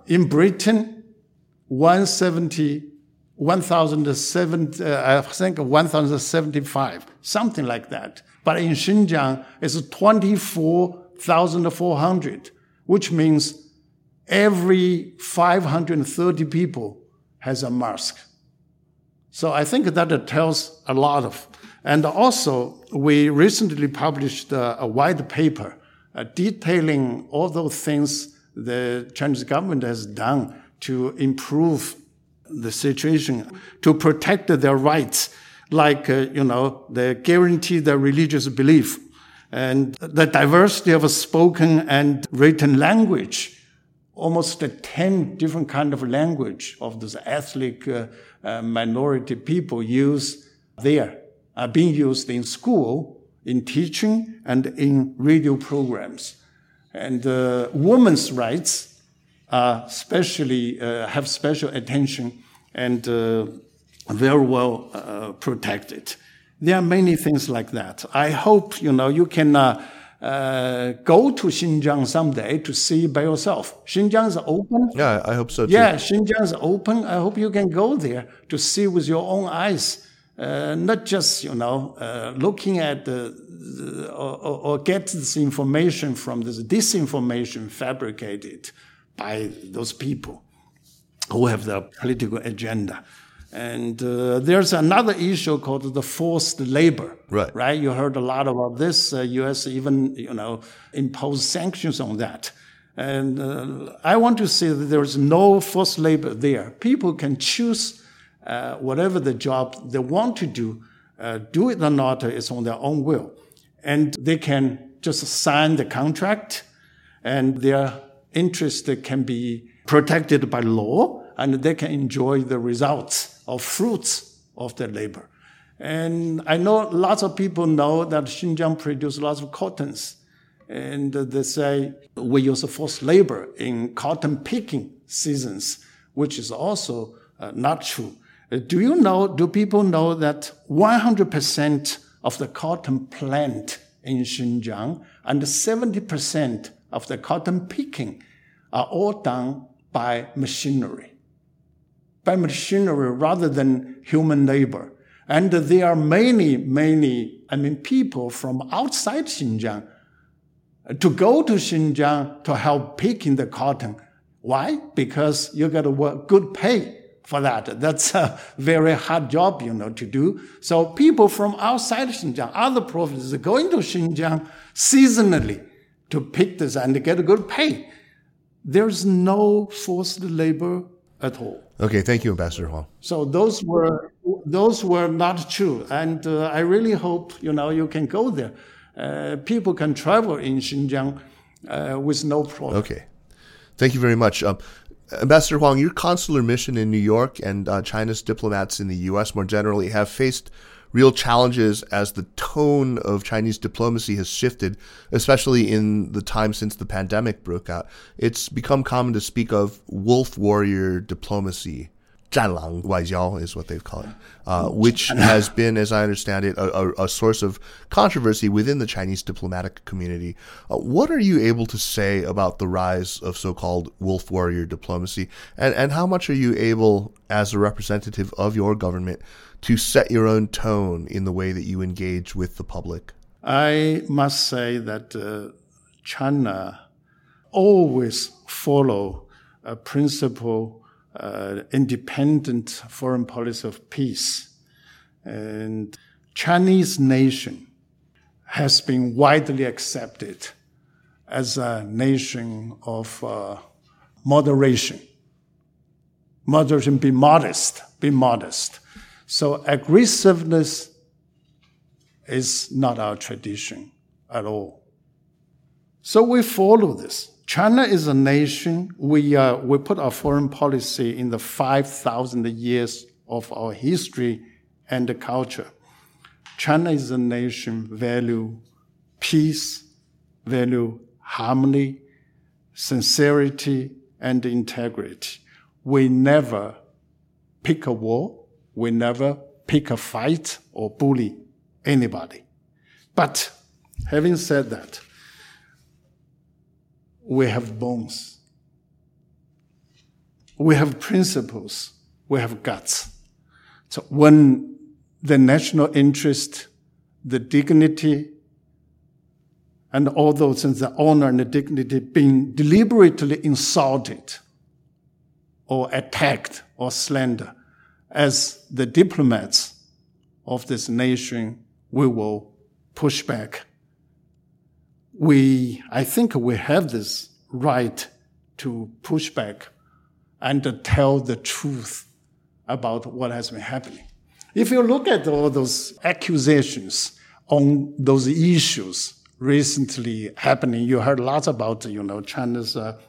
in Britain, 170, 1,070, uh, I think 1,075, something like that. But in Xinjiang, it's 24,400, which means every 530 people has a mask. So I think that tells a lot of. And also, we recently published a, a white paper uh, detailing all those things the Chinese government has done to improve the situation, to protect their rights, like, uh, you know, they guarantee their religious belief and the diversity of spoken and written language, almost 10 different kind of language of those ethnic uh, uh, minority people use there, are being used in school, in teaching, and in radio programs. And uh, women's rights especially uh, have special attention and uh, very well uh, protected. There are many things like that. I hope you know you can. Uh, uh, go to Xinjiang someday to see by yourself. Xinjiang is open. Yeah, I hope so too. Yeah, Xinjiang is open. I hope you can go there to see with your own eyes, uh, not just you know uh, looking at the, the or, or, get this information from this disinformation fabricated by those people who have the political agenda. And uh, there's another issue called the forced labor. Right. Right. You heard a lot about this. Uh, U.S. even you know imposed sanctions on that. And uh, I want to say that there is no forced labor there. People can choose uh, whatever the job they want to do. Uh, do it or not is on their own will, and they can just sign the contract, and their interest can be protected by law, and they can enjoy the results or fruits of their labor. And I know lots of people know that Xinjiang produces lots of cottons. And they say we use forced labor in cotton picking seasons, which is also uh, not true. Uh, do you know, do people know that 100% of the cotton plant in Xinjiang and 70% of the cotton picking are all done by machinery? By machinery rather than human labor. And there are many, many, I mean, people from outside Xinjiang to go to Xinjiang to help picking the cotton. Why? Because you to work good pay for that. That's a very hard job, you know, to do. So people from outside Xinjiang, other provinces, going to Xinjiang seasonally to pick this and get a good pay. There's no forced labor at all. Okay, thank you, Ambassador Huang. So those were those were not true, and uh, I really hope you know you can go there. Uh, people can travel in Xinjiang uh, with no problem. Okay, thank you very much. Um, Ambassador Huang, your consular mission in New York and uh, China's diplomats in the U.S. more generally have faced real challenges as the tone of Chinese diplomacy has shifted, especially in the time since the pandemic broke out. It's become common to speak of wolf warrior diplomacy. 战狼外交 is what they've called it, uh, which has been, as I understand it, a, a, a, source of controversy within the Chinese diplomatic community. Uh, what are you able to say about the rise of so-called wolf warrior diplomacy, and and how much are you able, as a representative of your government, to set your own tone in the way that you engage with the public? I must say that uh, China always follow a principle, uh, independent foreign policy of peace. And Chinese nation has been widely accepted as a nation of uh, moderation. Moderation, be modest, be modest. So aggressiveness is not our tradition at all. So we follow this. China is a nation. We, uh, we put our foreign policy in the 5,000 years of our history and the culture. China is a nation value peace, value harmony, sincerity, and integrity. We never pick a war we never pick a fight or bully anybody. But having said that, we have bones. We have principles. We have guts. So when the national interest, the dignity, and all those things, the honor and the dignity being deliberately insulted or attacked or slandered, as the diplomats of this nation, we will push back. We, I think we have this right to push back and to tell the truth about what has been happening. If you look at all those accusations on those issues recently happening, you heard lots about, you know, China's uh,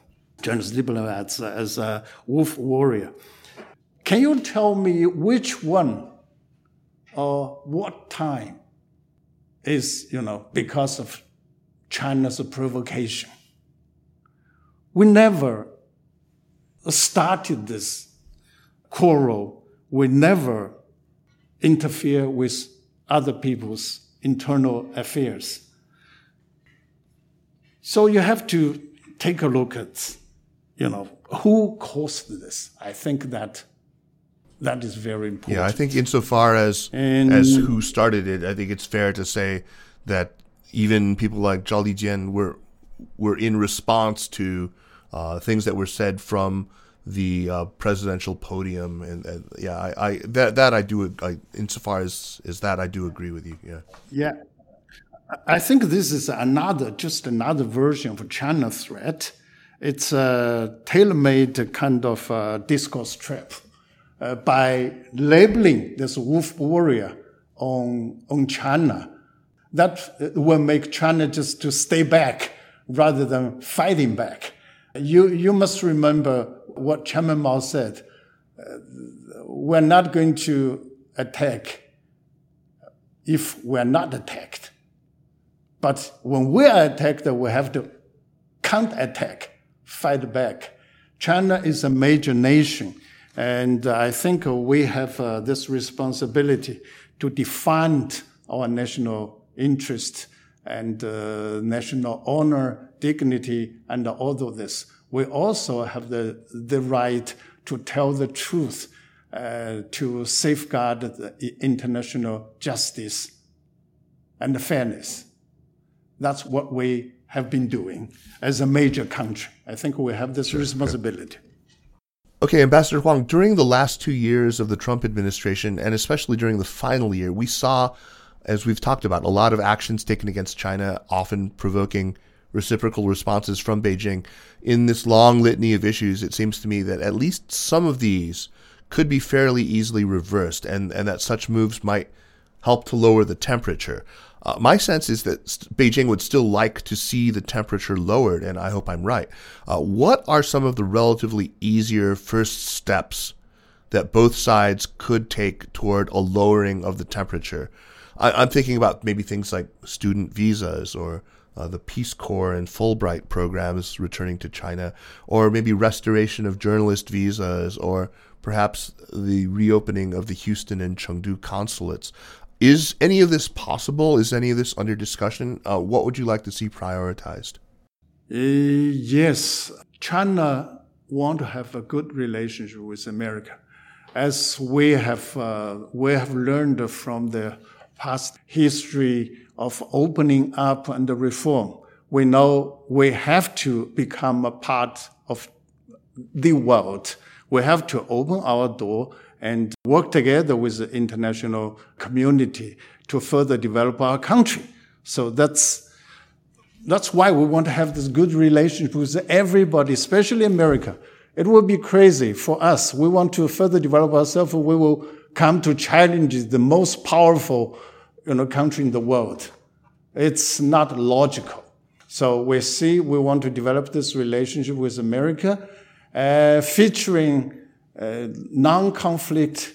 Chinese diplomats as a wolf warrior. Can you tell me which one or what time is, you know, because of China's provocation? We never started this quarrel. We never interfere with other people's internal affairs. So you have to take a look at, you know, who caused this. I think that that is very important. Yeah, I think insofar as And- as who started it, I think it's fair to say that even people like Zhao Lijian were were in response to uh, things that were said from the uh, presidential podium, and, and yeah, I, I that that I do. I, insofar as as that, I do agree with you. Yeah. Yeah. I think this is another, just another version of a China threat. It's a tailor-made kind of uh, discourse trap. Uh, by labeling this wolf warrior on, on China, that uh, will make China just to stay back rather than fighting back. You, you must remember what Chairman Mao said. Uh, we're not going to attack if we're not attacked. But when we are attacked, we have to counterattack, fight back. China is a major nation, and I think we have uh, this responsibility to defend our national interest and uh, national honor, dignity, and all of this. We also have the, the right to tell the truth, uh, to safeguard the international justice and fairness. That's what we have been doing as a major country. I think we have this responsibility. Okay, Ambassador Huang, during the last two years of the Trump administration, and especially during the final year, we saw, as we've talked about, a lot of actions taken against China, often provoking reciprocal responses from Beijing. In this long litany of issues, it seems to me that at least some of these could be fairly easily reversed, and, and that such moves might help to lower the temperature. Uh, my sense is that Beijing would still like to see the temperature lowered, and I hope I'm right. Uh, what are some of the relatively easier first steps that both sides could take toward a lowering of the temperature? I, I'm thinking about maybe things like student visas or uh, the Peace Corps and Fulbright programs returning to China, or maybe restoration of journalist visas, or perhaps the reopening of the Houston and Chengdu consulates. Is any of this possible? Is any of this under discussion? Uh, what would you like to see prioritized? Uh, yes, China want to have a good relationship with America, as we have uh, we have learned from the past history of opening up and reform. We know we have to become a part of the world. We have to open our door and work together with the international community to further develop our country. So that's that's why we want to have this good relationship with everybody, especially America. It will be crazy for us. We want to further develop ourselves. We will come to challenge the most powerful, you know, country in the world. It's not logical. So we see we want to develop this relationship with America, uh, featuring uh, non-conflict,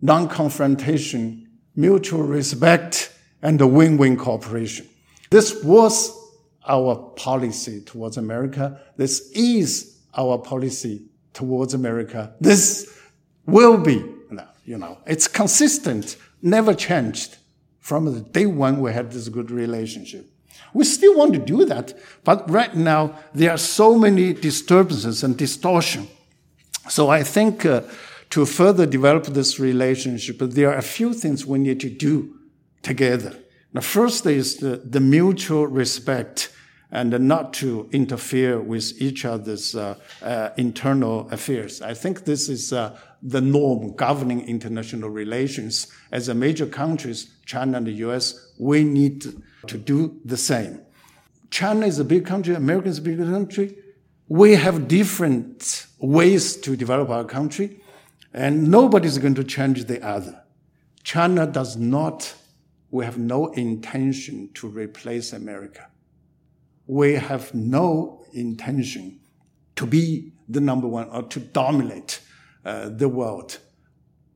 non-confrontation, mutual respect, and a win-win cooperation. This was our policy towards America. This is our policy towards America. This will be, you know, it's consistent, never changed from the day one we had this good relationship. We still want to do that, but right now there are so many disturbances and distortion. So I think uh, to further develop this relationship, there are a few things we need to do together. The first is the, the mutual respect and not to interfere with each other's uh, uh, internal affairs. I think this is uh, the norm governing international relations. As a major countries, China and the US, we need to do the same. China is a big country, America is a big country. We have different ways to develop our country, and nobody is going to change the other. China does not, we have no intention to replace America we have no intention to be the number one or to dominate uh, the world.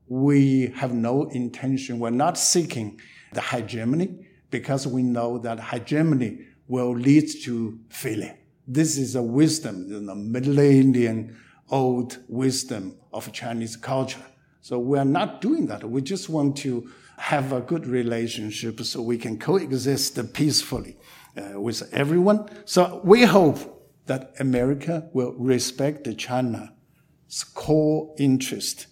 We have no intention, we're not seeking the hegemony because we know that hegemony will lead to failure. This is a wisdom, the millennium old wisdom of Chinese culture. So we are not doing that. We just want to have a good relationship so we can coexist peacefully uh, with everyone. So we hope that America will respect China's core interest,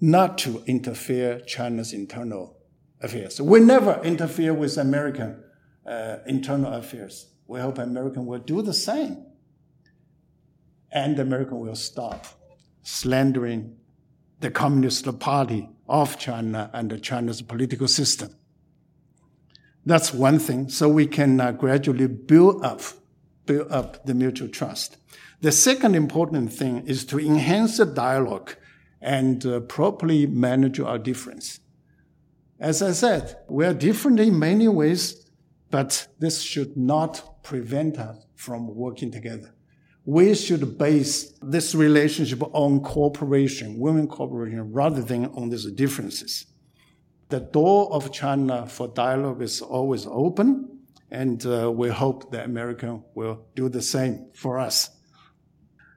not to interfere China's internal affairs. We never interfere with American uh, internal affairs. We hope America will do the same. And America will stop slandering the Communist Party of China and China's political system. That's one thing. So we can uh, gradually build up, build up the mutual trust. The second important thing is to enhance the dialogue and uh, properly manage our difference. As I said, we are different in many ways, but this should not prevent us from working together. We should base this relationship on cooperation, women cooperation, rather than on these differences the door of China for dialogue is always open, and uh, we hope that America will do the same for us.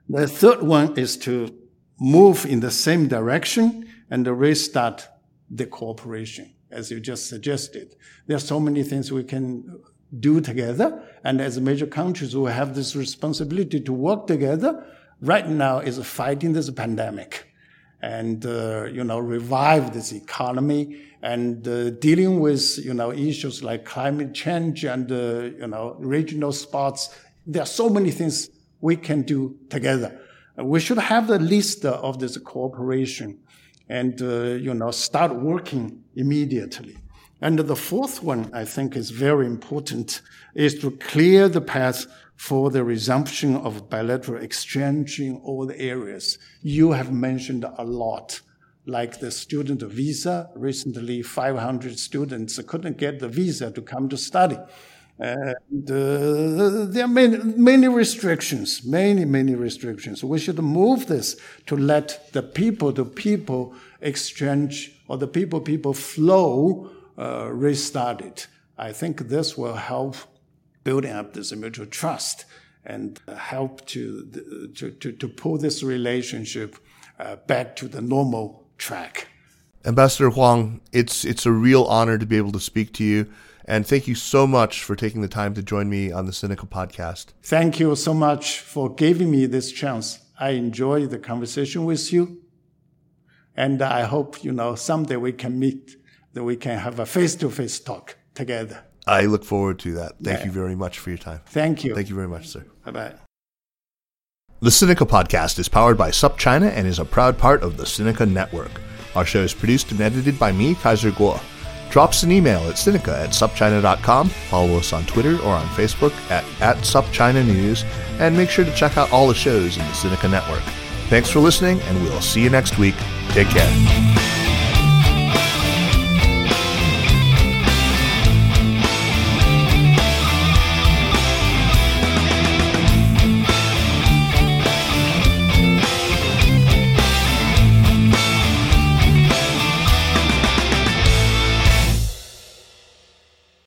The third one is to move in the same direction and restart the cooperation, as you just suggested. There are so many things we can do together, and as major countries, we have this responsibility to work together. Right now is fighting this pandemic and uh, you know revive this economy and uh, dealing with you know issues like climate change and uh, you know regional spots. There are so many things we can do together. We should have the list of this cooperation and uh, you know start working immediately. And the fourth one I think is very important is to clear the path for the resumption of bilateral exchange in all the areas. You have mentioned a lot, like the student visa. Recently, 500 students couldn't get the visa to come to study. And uh, there are many, many restrictions, many, many restrictions. We should move this to let the people to people exchange or the people people flow uh, restarted. I think this will help building up this mutual trust and help to, to, to, to pull this relationship uh, back to the normal track. Ambassador Huang, it's, it's a real honor to be able to speak to you. And thank you so much for taking the time to join me on the Sinica podcast. Thank you so much for giving me this chance. I enjoy the conversation with you. And I hope, you know, someday we can meet, that we can have a face to face talk together. I look forward to that. Thank yeah. you very much for your time. Thank you. Thank you very much, sir. Bye bye. The Sinica podcast is powered by SupChina and is a proud part of the Sinica Network. Our show is produced and edited by me, Kaiser Kuo. Drop us an email at Sinica at supchina.com, follow us on Twitter or on Facebook at, at SupChina News, and make sure to check out all the shows in the Sinica Network. Thanks for listening, and we'll see you next week. Take care.